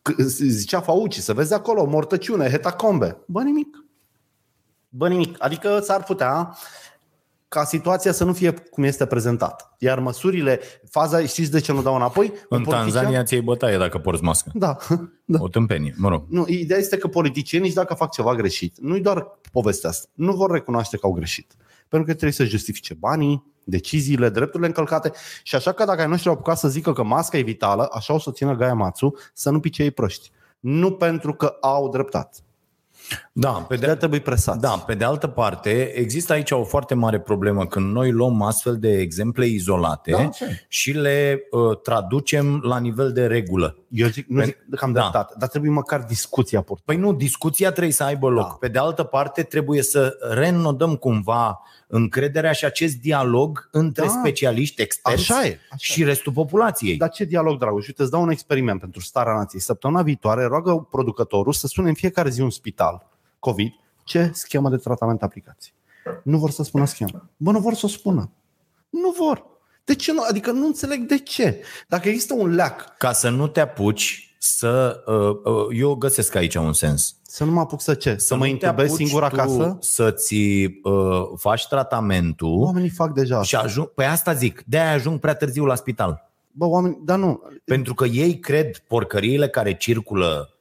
C- zicea Fauci, să vezi acolo, mortăciune, hetacombe. Bă, nimic. Bă, nimic. Adică s-ar putea ca situația să nu fie cum este prezentată. Iar măsurile, faza, știți de ce nu dau înapoi? În Politician- Tanzania ți-ai bătaie dacă porți mască. Da, <laughs> da. O tâmpenie, mă rog. Nu, ideea este că politicienii, nici dacă fac ceva greșit, nu-i doar povestea asta, nu vor recunoaște că au greșit. Pentru că trebuie să justifice banii, deciziile, drepturile încălcate și așa că dacă ai noștri au apucat să zică că masca e vitală, așa o să țină Gaia Mațu să nu pice ei proști. Nu pentru că au dreptate. Da, pe De de, trebuie presat. da, pe de altă parte, există aici o foarte mare problemă când noi luăm astfel de exemple izolate Da, așa e. și le uh, traducem la nivel de regulă. Eu zic, nu zic că am Da. dreptate, dar trebuie măcar discuția purtată. Păi nu, discuția trebuie să aibă loc. Da. Pe de altă parte, trebuie să reînodăm cumva încrederea și acest dialog între Da. specialiști, experți Așa e, așa și restul populației. Dar ce dialog, Dragoș? Uite, îți dau un experiment pentru starea nației. Săptămâna viitoare roagă producătorul să sune în fiecare zi un spital COVID ce schemă de tratament aplicați. Nu vor să spună schemă. Bă, nu vor să o spună. Nu vor. De ce nu? Adică nu înțeleg de ce. Dacă există un leac, Ca să nu te apuci să... uh, uh, Eu găsesc aici un sens. să nu mă apuc să ce? Să, mă nu te intubez apuci singur tu acasă? Să-ți uh, faci tratamentul Oamenii fac deja și asta. ajung... Păi asta zic, de-aia ajung prea târziu la spital. Bă, oameni, dar nu. Pentru că ei cred porcăriile care circulă uh,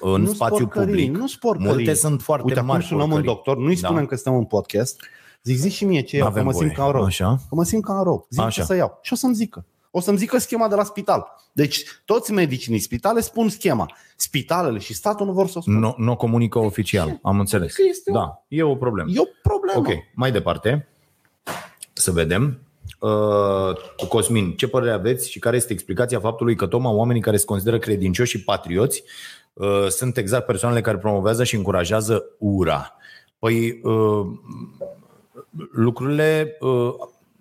în nu spațiu public. Nu sporcării. Multe sunt foarte Uite, acum mari sunăm un porcării. doctor, nu-i Da. spunem că suntem în podcast. Zic, zici și mie ce iau, că N-avem mă simt voie. ca rău. Așa. Că mă simt ca în rău. Zic Așa. ce să iau. Și o să-mi zică. O să-mi zică schema de la spital. Deci toți medicii din spitale spun schema. Spitalele și statul nu vor să o spună. Nu, nu o comunică oficial, am înțeles. Că este o- Da, e o problemă. E o problemă. Ok, mai departe. Să vedem. Uh, Cosmin, ce părere aveți și care este explicația faptului că tocmai oamenii care se consideră credincioși și patrioți uh, sunt exact persoanele care promovează și încurajează ura? Păi, uh, lucrurile, uh,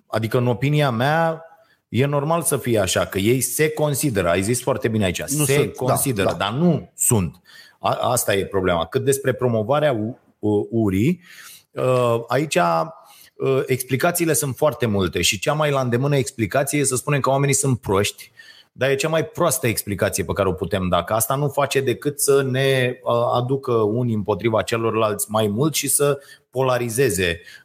adică în opinia mea, e normal să fie așa, că ei se consideră, ai zis foarte bine aici, Nu se sunt, da, consideră, da. dar nu sunt. A, asta e problema. Cât despre promovarea u- u- urii, uh, aici uh, explicațiile sunt foarte multe și cea mai la îndemână explicație e să spunem că oamenii sunt proști, dar e cea mai proastă explicație pe care o putem da, că asta nu face decât să ne uh, aducă unii împotriva celorlalți mai mult și să polarizeze uh, uh,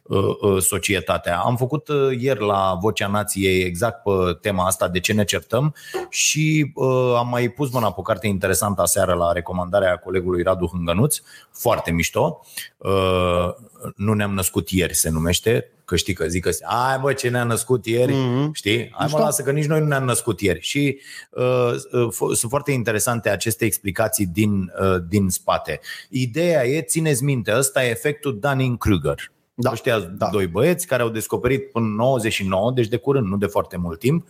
societatea. Am făcut uh, ieri la Vocea Nației exact pe tema asta de ce ne certăm și uh, am mai pus mâna pe o carte interesantă aseară la recomandarea colegului Radu Hângănuț, foarte mișto. Uh, nu ne-am născut ieri se numește, că știi că zic că ai bă ce ne-a născut ieri, Mhm. știi? Hai mă Mișto. lasă că nici noi nu ne-am născut ieri. Și uh, uh, f- sunt foarte interesante aceste explicații din, uh, din spate. Ideea e, țineți minte, ăsta e efectul Dunning-Kruger. Da, Ăștia da. doi băieți care au descoperit în 99, deci de curând, nu de foarte mult timp,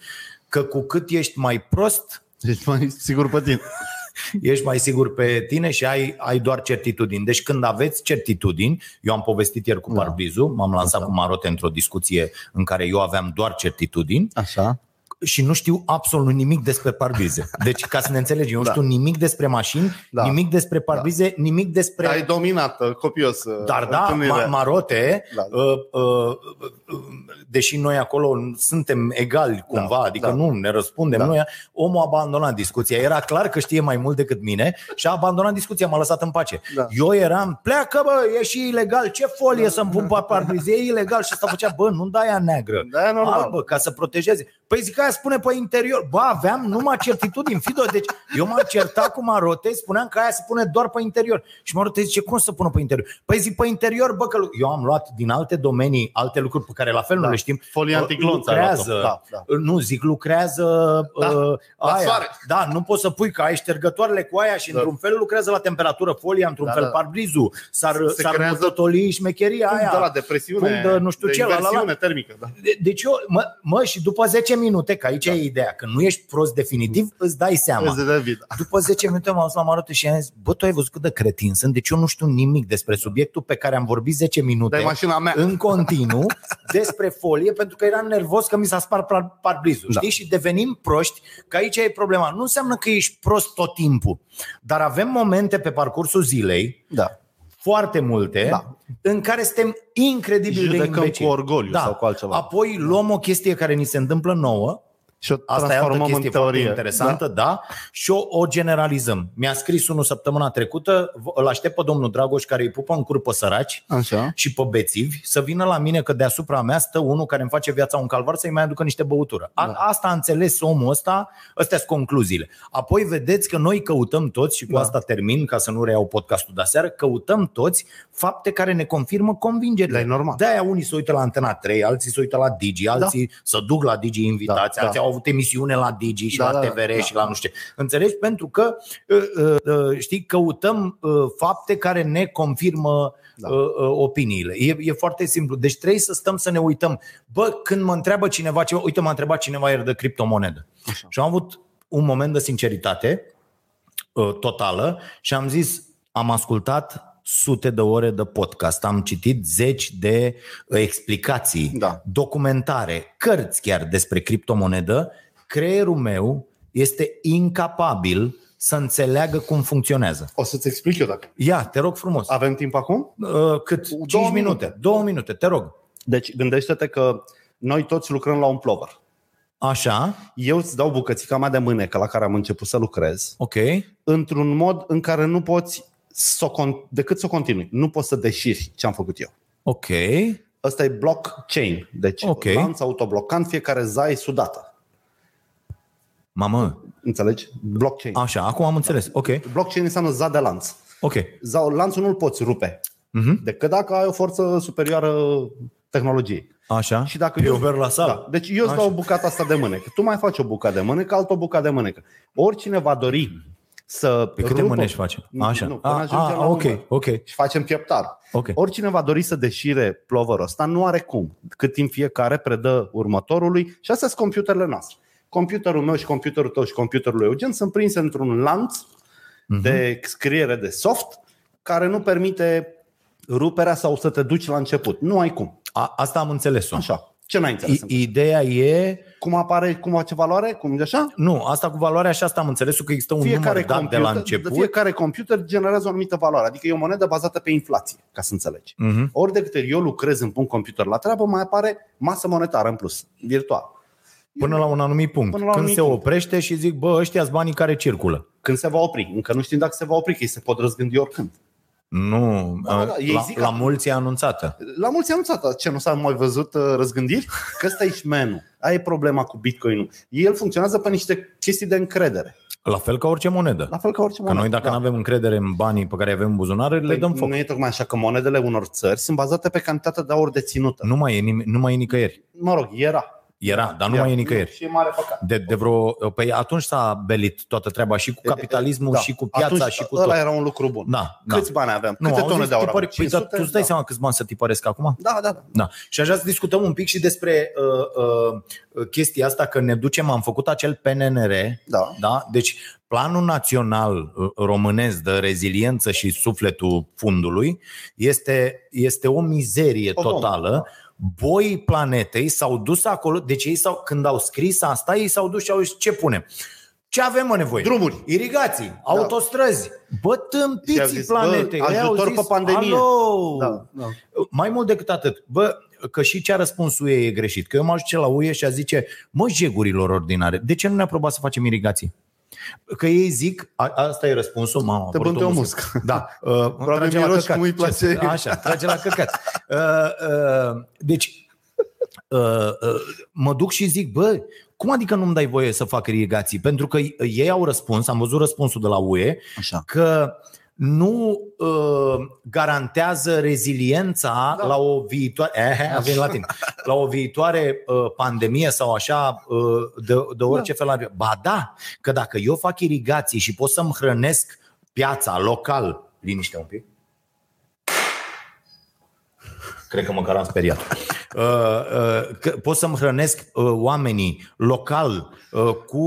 că cu cât ești mai prost, Deci mai sigur pe tine. <laughs> ești mai sigur pe tine și ai, ai doar certitudini. Deci când aveți certitudini, eu am povestit ieri cu Da. Parbrizu, m-am lansat Așa. cu Marote într-o discuție în care eu aveam doar certitudini Așa. Și nu știu absolut nimic despre parbrize. Deci, ca să ne înțelegem, eu nu Da. știu nimic despre mașini, Da. nimic despre parbrize, nimic despre... Ai dominat uh, copios uh, Dar da, întâlnirea. ma- Marote, Da. uh, uh, uh, deși noi acolo suntem egali cumva, Da, adică da. nu ne răspundem, Da. noi, omul a abandonat discuția. Era clar că știe mai mult decât mine și a abandonat discuția, m-a lăsat în pace. Da. Eu eram, pleacă bă, e și ilegal, ce folie să-mi pun pe parbrize, e ilegal și asta făcea, bă, nu dai aia neagră. Da, e normal. Albă, ca să protejeze. Păi zic, aia spune pe interior. Bă, aveam numai certitudini, Fido. Deci eu m-am certat cu Marote, spuneam că aia se pune doar pe interior. Și Marote zice, cum să pună pe interior? Păi zic, pe interior, bă, că lu- eu am luat din alte domenii, alte lucruri pe care la fel Da. nu le știm. Folie Uh, antiglonț ai luat-o. Lucrează, Da, da. nu, zic, lucrează Da, uh, la aia. soare. Da, nu poți să pui că ai ștergătoarele cu aia și Da. într-un fel lucrează la temperatură folia, într-un Da, fel da. parbrizul. S-ar, Se s-ar creează mutotoli șmecheria Punct aia. de la depresiune, punct de nu știu de ce, la, la, la. inversiune termică. Da. De- Deci eu, mă, mă, și după 10 minute, că aici da. e ideea, că nu ești prost definitiv, îți dai seama. Vezi de vid. După 10 minute m-am dus la Marote și am zis, bă, tu ai văzut cât de cretin sunt, deci eu nu știu nimic despre subiectul pe care am vorbit 10 minute Dai mașina mea. în continuu <laughs> despre folie, pentru că eram nervos că mi s-a spart par- parbrizul, Da. știi? Și devenim proști, că aici e problema. Nu înseamnă că ești prost tot timpul, dar avem momente pe parcursul zilei, Da. Foarte multe, Da. în care suntem incredibil de Judecăm imbecili. cu orgoliu sau cu altceva. Apoi luăm o chestie care ni se întâmplă nouă Și o Asta e altă transformăm chestie în teorie. foarte interesantă, da. da. Și o, o generalizăm. Mi-a scris unul săptămâna trecută, v- îl aștept pe domnul Dragoș care îi pupă în cur pe săraci Da. Așa. și pe bețivi să vină la mine că deasupra mea stă unul care îmi face viața un calvar să-i mai aducă niște băutură. A, Da. Asta a înțeles omul ăsta, astea sunt concluziile. Apoi vedeți că noi căutăm toți, și cu Da. asta termin ca să nu reiau podcastul de aseară, căutăm toți fapte care ne confirmă convingerile. Da, e normal. De-aia unii se uită la Antena 3, alții se uită la Digi, alții da. se duc la Digi invitați, Da, alții da. au avut emisiune la Digi și Da, la da, TVR da, și la nu știu ce. Înțelegi? Pentru că, uh, uh, uh, știi, căutăm uh, fapte care ne confirmă Da. uh, uh, opiniile. E, e foarte simplu. Deci trebuie să stăm să ne uităm. Bă, când mă întreabă cineva ceva, uite, m-a întrebat cineva ieri de criptomonedă. Așa. Și am avut un moment de sinceritate uh, totală și am zis, am ascultat sute de ore de podcast, am citit zeci de uh, explicații, Da. documentare, cărți chiar despre criptomonedă, creierul meu este incapabil să înțeleagă cum funcționează. O să-ți explic eu dacă. Ia, te rog frumos. Avem timp acum? Uh, cât? 5 Două minute. minute. Două minute, te rog. Deci gândește-te că noi toți lucrăm la un plover. Așa, Eu îți dau bucățica mea de mânecă la care am început să lucrez ok. într-un mod în care nu poți să o con- decât să o continui. Nu poți să deșiri ce am făcut eu. Ok. Ăsta e blockchain. Deci Ok. lanț autoblocant, fiecare zai sudată. Mamă, Înțelegi? Blockchain. așa, acum am înțeles. Ok, Blockchain înseamnă za de lanț. ok. Za- Lanțul nu-l poți rupe. Mhm. Decât dacă ai o forță superioară tehnologiei. Așa. Și dacă E eu, over la sală. Da. Deci eu îți Așa. dau bucata asta de mânecă. Tu mai faci o bucată de mânecă, altă o bucată de mânecă. Oricine va dori să Pe câte rupă- mânești facem? Nu, Așa. Nu, până a, ajungem a, la ok, număr. ok, Și facem pieptar. ok. Oricine va dori să deșire ploverul ăsta nu are cum. Cât timp fiecare predă următorului și astea sunt computerele noastre. Computerul meu și computerul tău și computerul lui Eugen sunt prinse într-un lanț Mhm. de scriere de soft care nu permite ruperea sau să te duci la început. Nu ai cum. A, asta am înțeles-o. Așa. Ce n-ai înțeles? I, ideea e... cum apare, cum face valoare? Cum e așa? Nu, asta cu valoarea și asta am înțeles că există un număr dat computer, de la început. fiecare computer generează o anumită valoare. Adică e o monedă bazată pe inflație, ca să înțelegi. Mhm. Ori de câte ori eu lucrez în punct computer la treabă, mai apare masă monetară în plus, virtual. Până la un anumit punct. Până la un Când anumit se punct. oprește și zic, bă, ăștia sunt banii care circulă. Când se va opri? Încă nu știm dacă se va opri, că ei se pot răzgândi oricând. Nu, Da, da, ei la, zic la că- mulți e anunțată. La mulți anunțat, ce nu s-a mai văzut uh, răzgândiri? Că ăsta e șmenul. Aia e problema cu Bitcoin-ul. El funcționează pe niște chestii de încredere. La fel ca orice monedă. La fel ca orice Că monedă. noi dacă Da. nu avem încredere în banii pe care îi avem în buzunare, le Păi dăm foc. Nu e tocmai așa că monedele unor țări sunt bazate pe cantitatea de aur deținută. Nu mai e, nime- nu mai e nicăieri. Mă rog, era. Era, dar nu Era. mai e nicăieri. Și e mare păcat. De, de vreo, păi atunci s-a belit toată treaba și cu capitalismul Da. și cu piața Atunci, și cu ăla tot. era un lucru bun. Da, da. Câți bani aveam? Nu, Câte au tone zis de aur tipări- aveam? Păi, dar 500? tu îți dai Da. seama câți bani să tipăresc acum? Da, da, da. Da. Și aș vrea să discutăm un pic și despre uh, uh, chestia asta că ne ducem, am făcut acel PNR, Da. da? deci Planul Național uh, Românesc de Reziliență și Sufletul Fundului este, este o mizerie O bombă. totală. Boii planetei s-au dus acolo, deci ei s-au, când au scris asta, ei s-au dus și au zis ce punem? Ce avem mă nevoie? Drumuri. Irigații, autostrăzi. Bă, Și au tâmpiții zis, bă, planetei. Ei au ajutor zis, pe pandemie. Alo! Da, da. Mai mult decât atât, bă, că și ce a răspuns UE e greșit. Că eu mă ajunge la UE și a zice, mă, jegurilor ordinare, de ce nu ne aprobați să facem irigații? Că ei zic, a, asta e răspunsul, mamă, Te a apărut bânte o muscă. muscă. Da, <laughs> uh, Probabil trage la miroși căcat. cum îi place. Ce- Așa, trage la căcat. Uh, uh, deci, uh, uh, mă duc și zic, bă, cum adică nu-mi dai voie să fac irigații? Pentru că ei au răspuns, am văzut răspunsul de la UE, Așa. că nu uh, garantează reziliența da. Da. la o viitoare <laughs> eh, a venit la tine, la o viitoare uh, pandemie sau așa uh, de, de orice da. fel. ar fi. Ba da, că dacă eu fac irigații și pot să-mi hrănesc piața local, liniște un pic. Cred că măcar am speriat. <laughs> Uh, uh, că pot să-mi hrănesc uh, oamenii local uh, cu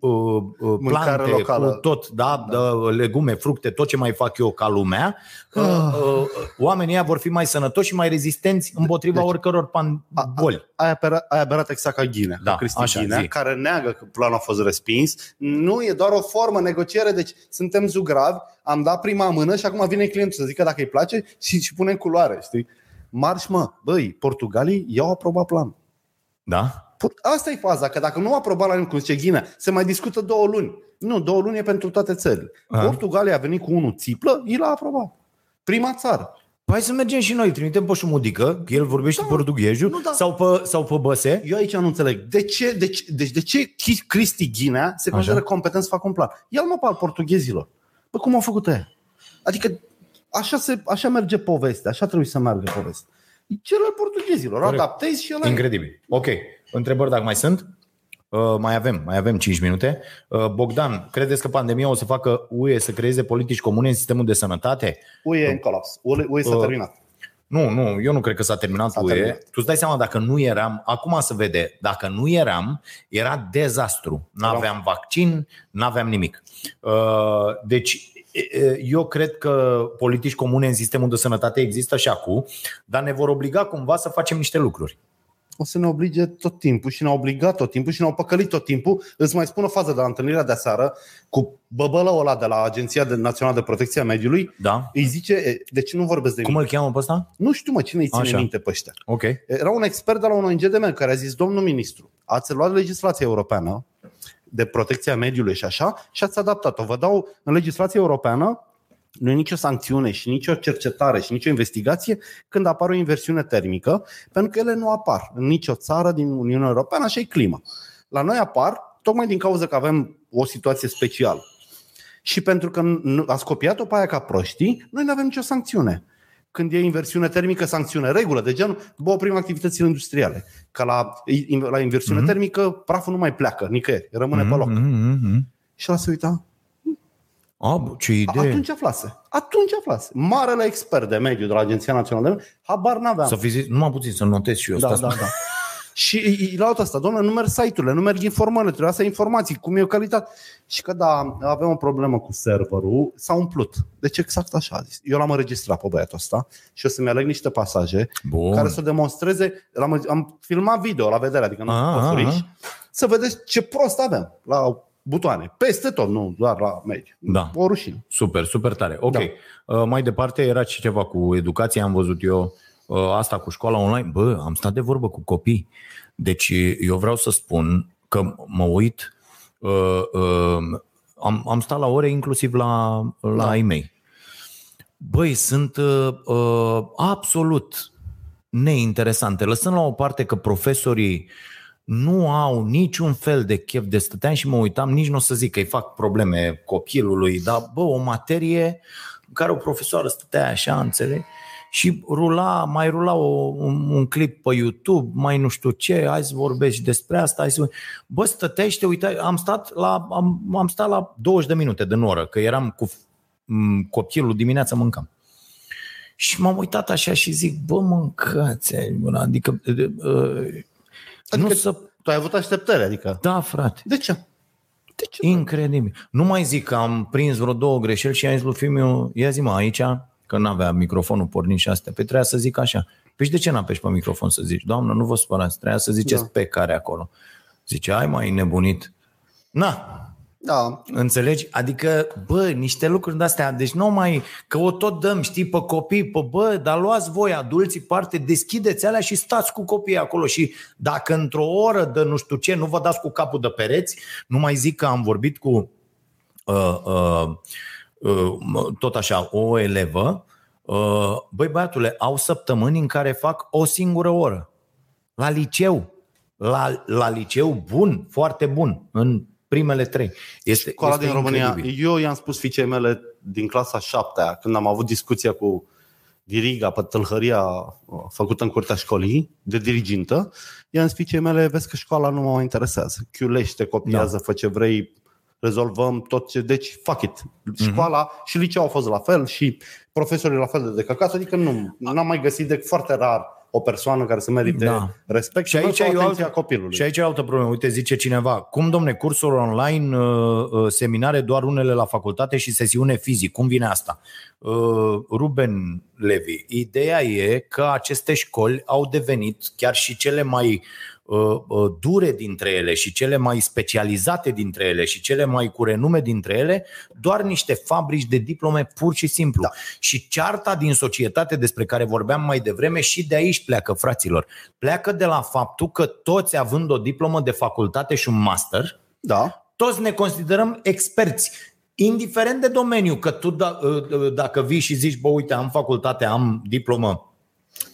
uh, uh, Mâncare plante, locală. cu tot, da, da. legume, fructe, tot ce mai fac eu ca lumea, uh, uh, oamenii ăia vor fi mai sănătoși și mai rezistenți împotriva Deci- oricăror pan- boli. Ai apărat, ai apărat exact ca Ghinea, Da, ca Cristi așa, Ghinea, zi. care neagă că planul a fost respins. Nu, e doar o formă, negociere, deci suntem zugravi, am dat prima mână și acum vine clientul să zică dacă îi place și, și pune în culoare, știi? Marș, mă, băi, Portugalii i-au aprobat planul. Da? Put- Asta e faza, că dacă nu aproba la cum zice Ghinea, se mai discută două luni. Nu, două luni e pentru toate țările. Aha. Portugalia a venit cu unul țiplă, i l-a aprobat. Prima țară. Păi să mergem și noi, trimitem pe Șumudică, că el vorbește da. portughezul, Nu, da. sau, pe, sau pe Băse. Eu aici nu înțeleg. De ce, de ce, deci de ce Chi- Cristi Ghinea se consideră competent să facă un plan? Ia-l mă pe al portughezilor. Bă, cum au făcut ăia? Adică așa, se, așa merge povestea, așa trebuie să meargă povestea. Cel al portughezilor, Corect. adaptezi și ăla e. Incredibil. Ok. Întrebări dacă mai sunt? Uh, mai avem, mai avem 5 minute. Uh, Bogdan, credeți că pandemia o să facă UE să creeze politici comune în sistemul de sănătate? UE e în colaps. UE, UE s-a Uh, terminat. Nu, nu, eu nu cred că s-a terminat S-a cu UE. terminat. Tu îți dai seama dacă nu eram, acum se vede, dacă nu eram, era dezastru. N-aveam vaccin, n-aveam nimic. Uh, Deci, e- e, eu cred că politici comune în sistemul de sănătate există și acum, dar ne vor obliga cumva să facem niște lucruri. O să ne oblige tot timpul și ne-au obligat tot timpul și ne-au păcălit tot timpul. Îți mai spun o fază de la întâlnirea de seară cu băbălăul ăla de la Agenția de Națională de Protecție a Mediului. Da? Îi zice, e, de ce nu vorbesc de Cum mine? îl cheamă pe ăsta? Nu știu mă, cine îi ține Așa. minte pe ăștia. Ok. Era un expert de la un ONG de mediu care a zis, domnul ministru, ați luat legislația europeană de protecția mediului și așa și ați adaptat-o. Vă dau în legislația europeană nu e nicio sancțiune și nicio cercetare și nicio investigație când apare o inversiune termică, pentru că ele nu apar în nicio țară din Uniunea Europeană, așa e clima. La noi apar tocmai din cauza că avem o situație specială. Și pentru că nu- ați copiat-o pe aia ca proștii, noi nu avem nicio sancțiune. Când e inversiune termică, sancțiune, regulă, de genul, bă, oprim activitățile industriale. Că la, la inversiune Mhm. mm-hmm. termică, praful nu mai pleacă nicăieri, rămâne mm-hmm. pe loc. Mm-hmm. Și la se uita, A, bă, ce A- idee. Atunci aflase. Atunci aflase. Marele expert de mediu de la Agenția Națională de Mediu, habar n-aveam. Să fi zis, numai puțin să notez și eu. Da, stați- da, da. <laughs> Și îi- îi laud asta, domnule, nu merg site-urile, nu merg informările, trebuie să ai informații, cum e o calitate. Și că da, avem o problemă cu serverul, s-a umplut. Deci exact așa a zis. Eu l-am înregistrat pe băiatul ăsta și o să-mi aleg niște pasaje Bun. care să demonstreze, l-am, am filmat video la vedere, adică nu Ah, pe ah, furiș, ah. să vedeți ce prost avem la butoane. Peste tot, nu doar la mediu. Da. O rușine. Super, super tare. Ok. Da. Uh, mai departe era și ceva cu educația, am văzut eu uh, asta cu școala online. Bă, am stat de vorbă cu copii. Deci eu vreau să spun că mă uit, uh, uh, am, am stat la ore inclusiv la, la Da. da. e-mail. Băi, sunt uh, uh, absolut neinteresante. Lăsând la o parte că profesorii nu au niciun fel de chef de stăteam și mă uitam, nici nu o să zic că îi fac probleme copilului, dar bă, o materie în care o profesoară stătea așa, înțeleg? Și rula, mai rula o, un, un clip pe YouTube, mai nu știu ce, hai să vorbești despre asta, hai să... Bă, stăteai și te uitai, am stat la, am, am stat la 20 de minute din oră, că eram cu m, copilul dimineața mâncam. Și m-am uitat așa și zic, bă, mâncați, adică, uh, Adică- nu să... Tu ai avut așteptări, adică. Da, frate. De ce? De ce? Incredibil. Nu mai zic că am prins vreo două greșeli și am zis lui fiul meu, ia zi mă aici, că n-avea microfonul pornit și astea. Păi trebuia să zic așa. Păi și de ce n-apeși pe microfon să zici? Doamnă, nu vă supărați, trebuia să ziceți Da. pe care acolo. Zice, ai mai nebunit. Na, Da. Înțelegi? Adică, bă, niște lucruri de-astea, deci nu mai, că o tot dăm, știi, pe copii, pe bă, dar luați voi, adulții, parte, deschideți alea și stați cu copiii acolo și dacă într-o oră de nu știu ce, nu vă dați cu capul de pereți, nu mai zic că am vorbit cu uh, uh, uh, tot așa, o elevă, uh, băi băiatule, au săptămâni în care fac o singură oră. La liceu. La, la liceu bun, foarte bun, în primele trei. Este, Școala este din România. incredibil. Eu i-am spus fiicei mele din clasa 7 când am avut discuția cu diriga pe tâlhăria uh, făcută în curtea școlii, de dirigintă, i-am zis fiicei mele, vezi că școala nu mă mai interesează. Chiulește, copiază, da. fă ce vrei, rezolvăm tot ce... Deci, fuck it. Școala mm-hmm. și liceul au fost la fel și profesorii la fel de decăcați, adică nu n-am mai găsit de foarte rar o persoană care să merite Da. da. respect Și aici, e o atenția altă, copilului. și aici e o altă problemă. Uite, zice cineva, cum, domne, cursuri online, uh, uh, seminare doar unele la facultate și sesiune fizic. Cum vine asta? uh, Ruben Levi. Ideea e că aceste școli au devenit chiar și cele mai uh, uh, dure dintre ele și cele mai specializate dintre ele și cele mai cu renume dintre ele, doar niște fabrici de diplome pur și simplu. Da. Și cearta din societate despre care vorbeam mai devreme și de aici pleacă, fraților. Pleacă de la faptul că toți având o diplomă de facultate și un master, Da. toți ne considerăm experți. Indiferent de domeniu, că tu da, dacă vii și zici, bă, uite, am facultate, am diplomă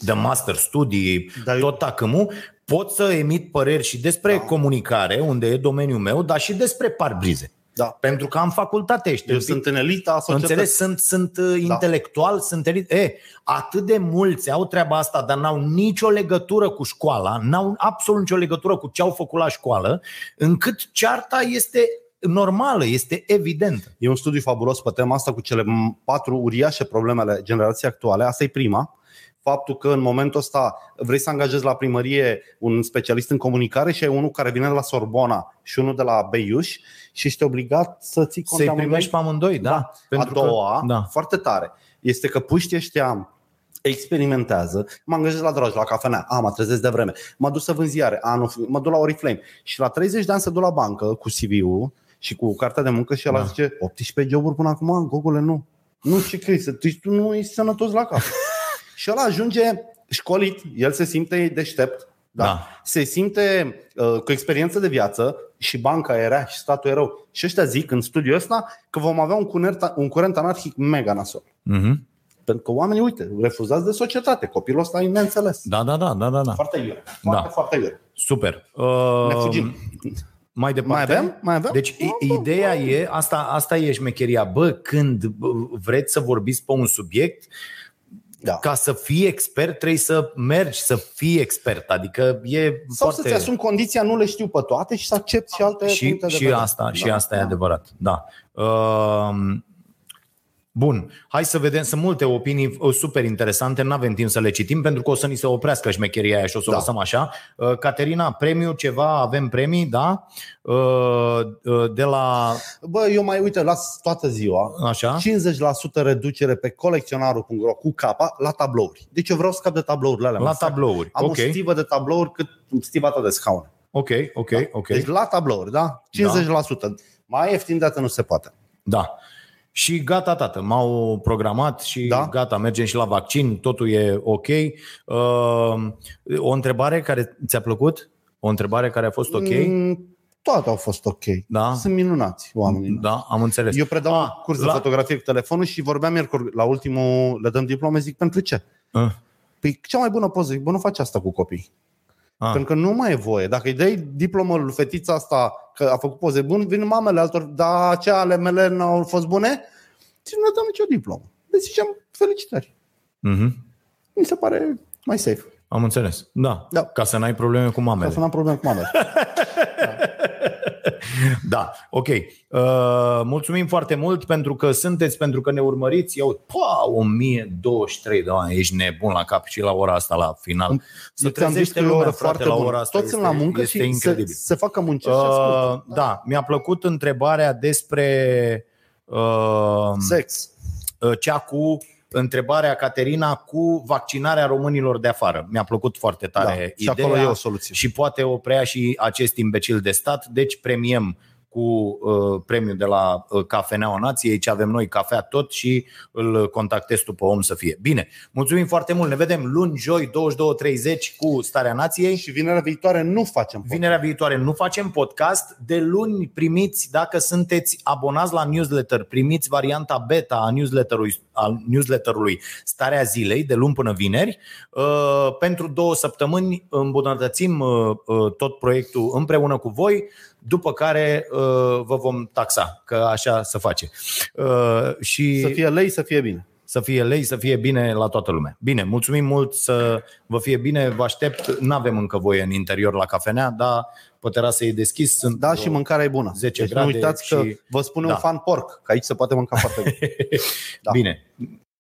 de master, studii, Dar eu- tot tacâmul, pot să emit păreri și despre da. comunicare, unde e domeniul meu, dar și despre parbrize. Da. Pentru că am facultate, ești Eu sunt în elita societății. Înțeles, sunt, sunt da. intelectual, sunt elit. E, atât de mulți au treaba asta, dar n-au nicio legătură cu școala, n-au absolut nicio legătură cu ce au făcut la școală, încât cearta este normală, este evidentă. E un studiu fabulos pe tema asta cu cele m- patru uriașe problemele generației actuale. Asta e prima. Faptul că în momentul ăsta vrei să angajezi la primărie un specialist în comunicare și ai unul care vine de la Sorbona și unul de la Beiuș și ești obligat să ții cont de Să-i amândoi. primești pe amândoi, da? Da. Pentru a doua, că, da. foarte tare, este că puștii ăștia experimentează, mă angajez la dragi, la cafenea, a, mă trezesc de vreme, mă duc să vând ziare, a, nu, mă duc la Oriflame și la 30 de ani se duc la bancă cu CV-ul și cu cartea de muncă și el Da. da. zice 18 joburi până acum, Gogole, nu. Nu, ce crezi? Tu, tu nu ești sănătos la cap. Și ăla ajunge școlit, el se simte deștept, da. Da. Se simte uh, cu experiență de viață și banca era și statul e rău. Și ăștia zic în studiul ăsta că vom avea un curent, un curent anarhic mega nasol. Mhm. Pentru că oamenii, uite, refuzați de societate. Copilul ăsta e neînțeles. Da, da, da, da, da, da. Foarte iure. Foarte, Da. foarte iure. Super. Uh, Ne fugim. Mai departe. Mai avem? Mai avem? Deci i- ideea e, asta, asta e șmecheria, bă, când bă, vreți să vorbiți pe un subiect, Da. ca să fii expert trebuie să mergi să fii expert, adică e Sau foarte... să-ți asumi condiția, nu le știu pe toate și să accepti și alte și, puncte de și vedere. asta, și Da. asta e adevărat, da. Uh, Bun, hai să vedem, sunt multe opinii uh, super interesante, nu avem timp să le citim pentru că o să ni se oprească șmecheria aia și o să o Da. lăsăm așa. Uh, Caterina, premiu ceva, avem premii, da? Uh, uh, De la, Bă, eu mai uite, las toată ziua. așa? 50% reducere pe colecționarul.ro cu capa la tablouri. Deci eu vreau să scap de tablourile alea. La mă fac. tablouri, Am ok. o stivă de tablouri cât stiva ta de scaun. Ok, ok, ok. Deci la tablouri, da? 50%. Mai ieftin de atât nu se poate. Da. Și gata, tată, m-au programat și Da. gata, mergem și la vaccin, totul e ok. Uh, o întrebare care ți-a plăcut? O întrebare care a fost ok? Mm, toate au fost ok. Da. Sunt minunați oamenii. Da, am înțeles. Eu predau Ah, un curs de la- fotografie cu telefonul și vorbeam miercuri la ultimul, le dăm diplome, zic pentru ce? Ah, Păi cea mai bună poză, zic, bă, nu faci asta cu copii. Ah. Pentru că nu mai e voie. Dacă îi dai diplomă lui fetița asta că a făcut poze bune, vin mamele altor, dar ce ale mele nu au fost bune, ți nu le dăm nicio diplomă. Deci zicem, felicitări. Mhm. Mi se pare mai safe. Am înțeles. Da. Da. Ca să n-ai probleme cu Ca mamele. să n-am probleme cu mamele. Da, <laughs> ok. Uh, mulțumim foarte mult pentru că sunteți, pentru că ne urmăriți. Eu, pa, 1023 de oameni, ești nebun la cap și la ora asta, la final. Să Eu ți-am zis trezește că e o lumea, oră frate, foarte la bună. ora asta. Toți sunt la este- muncă este și se, incredibil. se facă muncesc și ascultă. Uh, da, mi-a plăcut întrebarea despre uh, Sex. uh, cea cu întrebarea Caterina cu vaccinarea românilor de afară. Mi-a plăcut foarte Da. tare Și ideea acolo e o soluție. și poate o preia și acest imbecil de stat, deci premiem cu uh, premiul de la uh, Cafeneaua Nației, ce avem noi, cafea tot și îl contactezi tu pe om să fie. Bine, mulțumim foarte mult, ne vedem luni, joi, 22.30 cu Starea Nației. Și vinerea viitoare nu facem podcast. Vinerea viitoare nu facem podcast. De luni primiți, dacă sunteți abonați la newsletter, primiți varianta beta a newsletterului, a newsletterului Starea Zilei, de luni până vineri. Uh, Pentru două săptămâni îmbunătățim uh, uh, tot proiectul împreună cu voi, după care uh, vă vom taxa, că așa se face. Uh, Și Să fie lei, să fie bine. să fie lei, să fie bine la toată lumea. Bine, mulțumim mult să vă fie bine, vă aștept. Nu avem încă voie în interior la cafenea, dar pe terasă e deschis. Sunt Da, și mâncarea e bună. 10 deci grade nu uitați și- că vă spune Da. un fan porc, că aici se poate mânca foarte bine. <laughs> Da. Bine,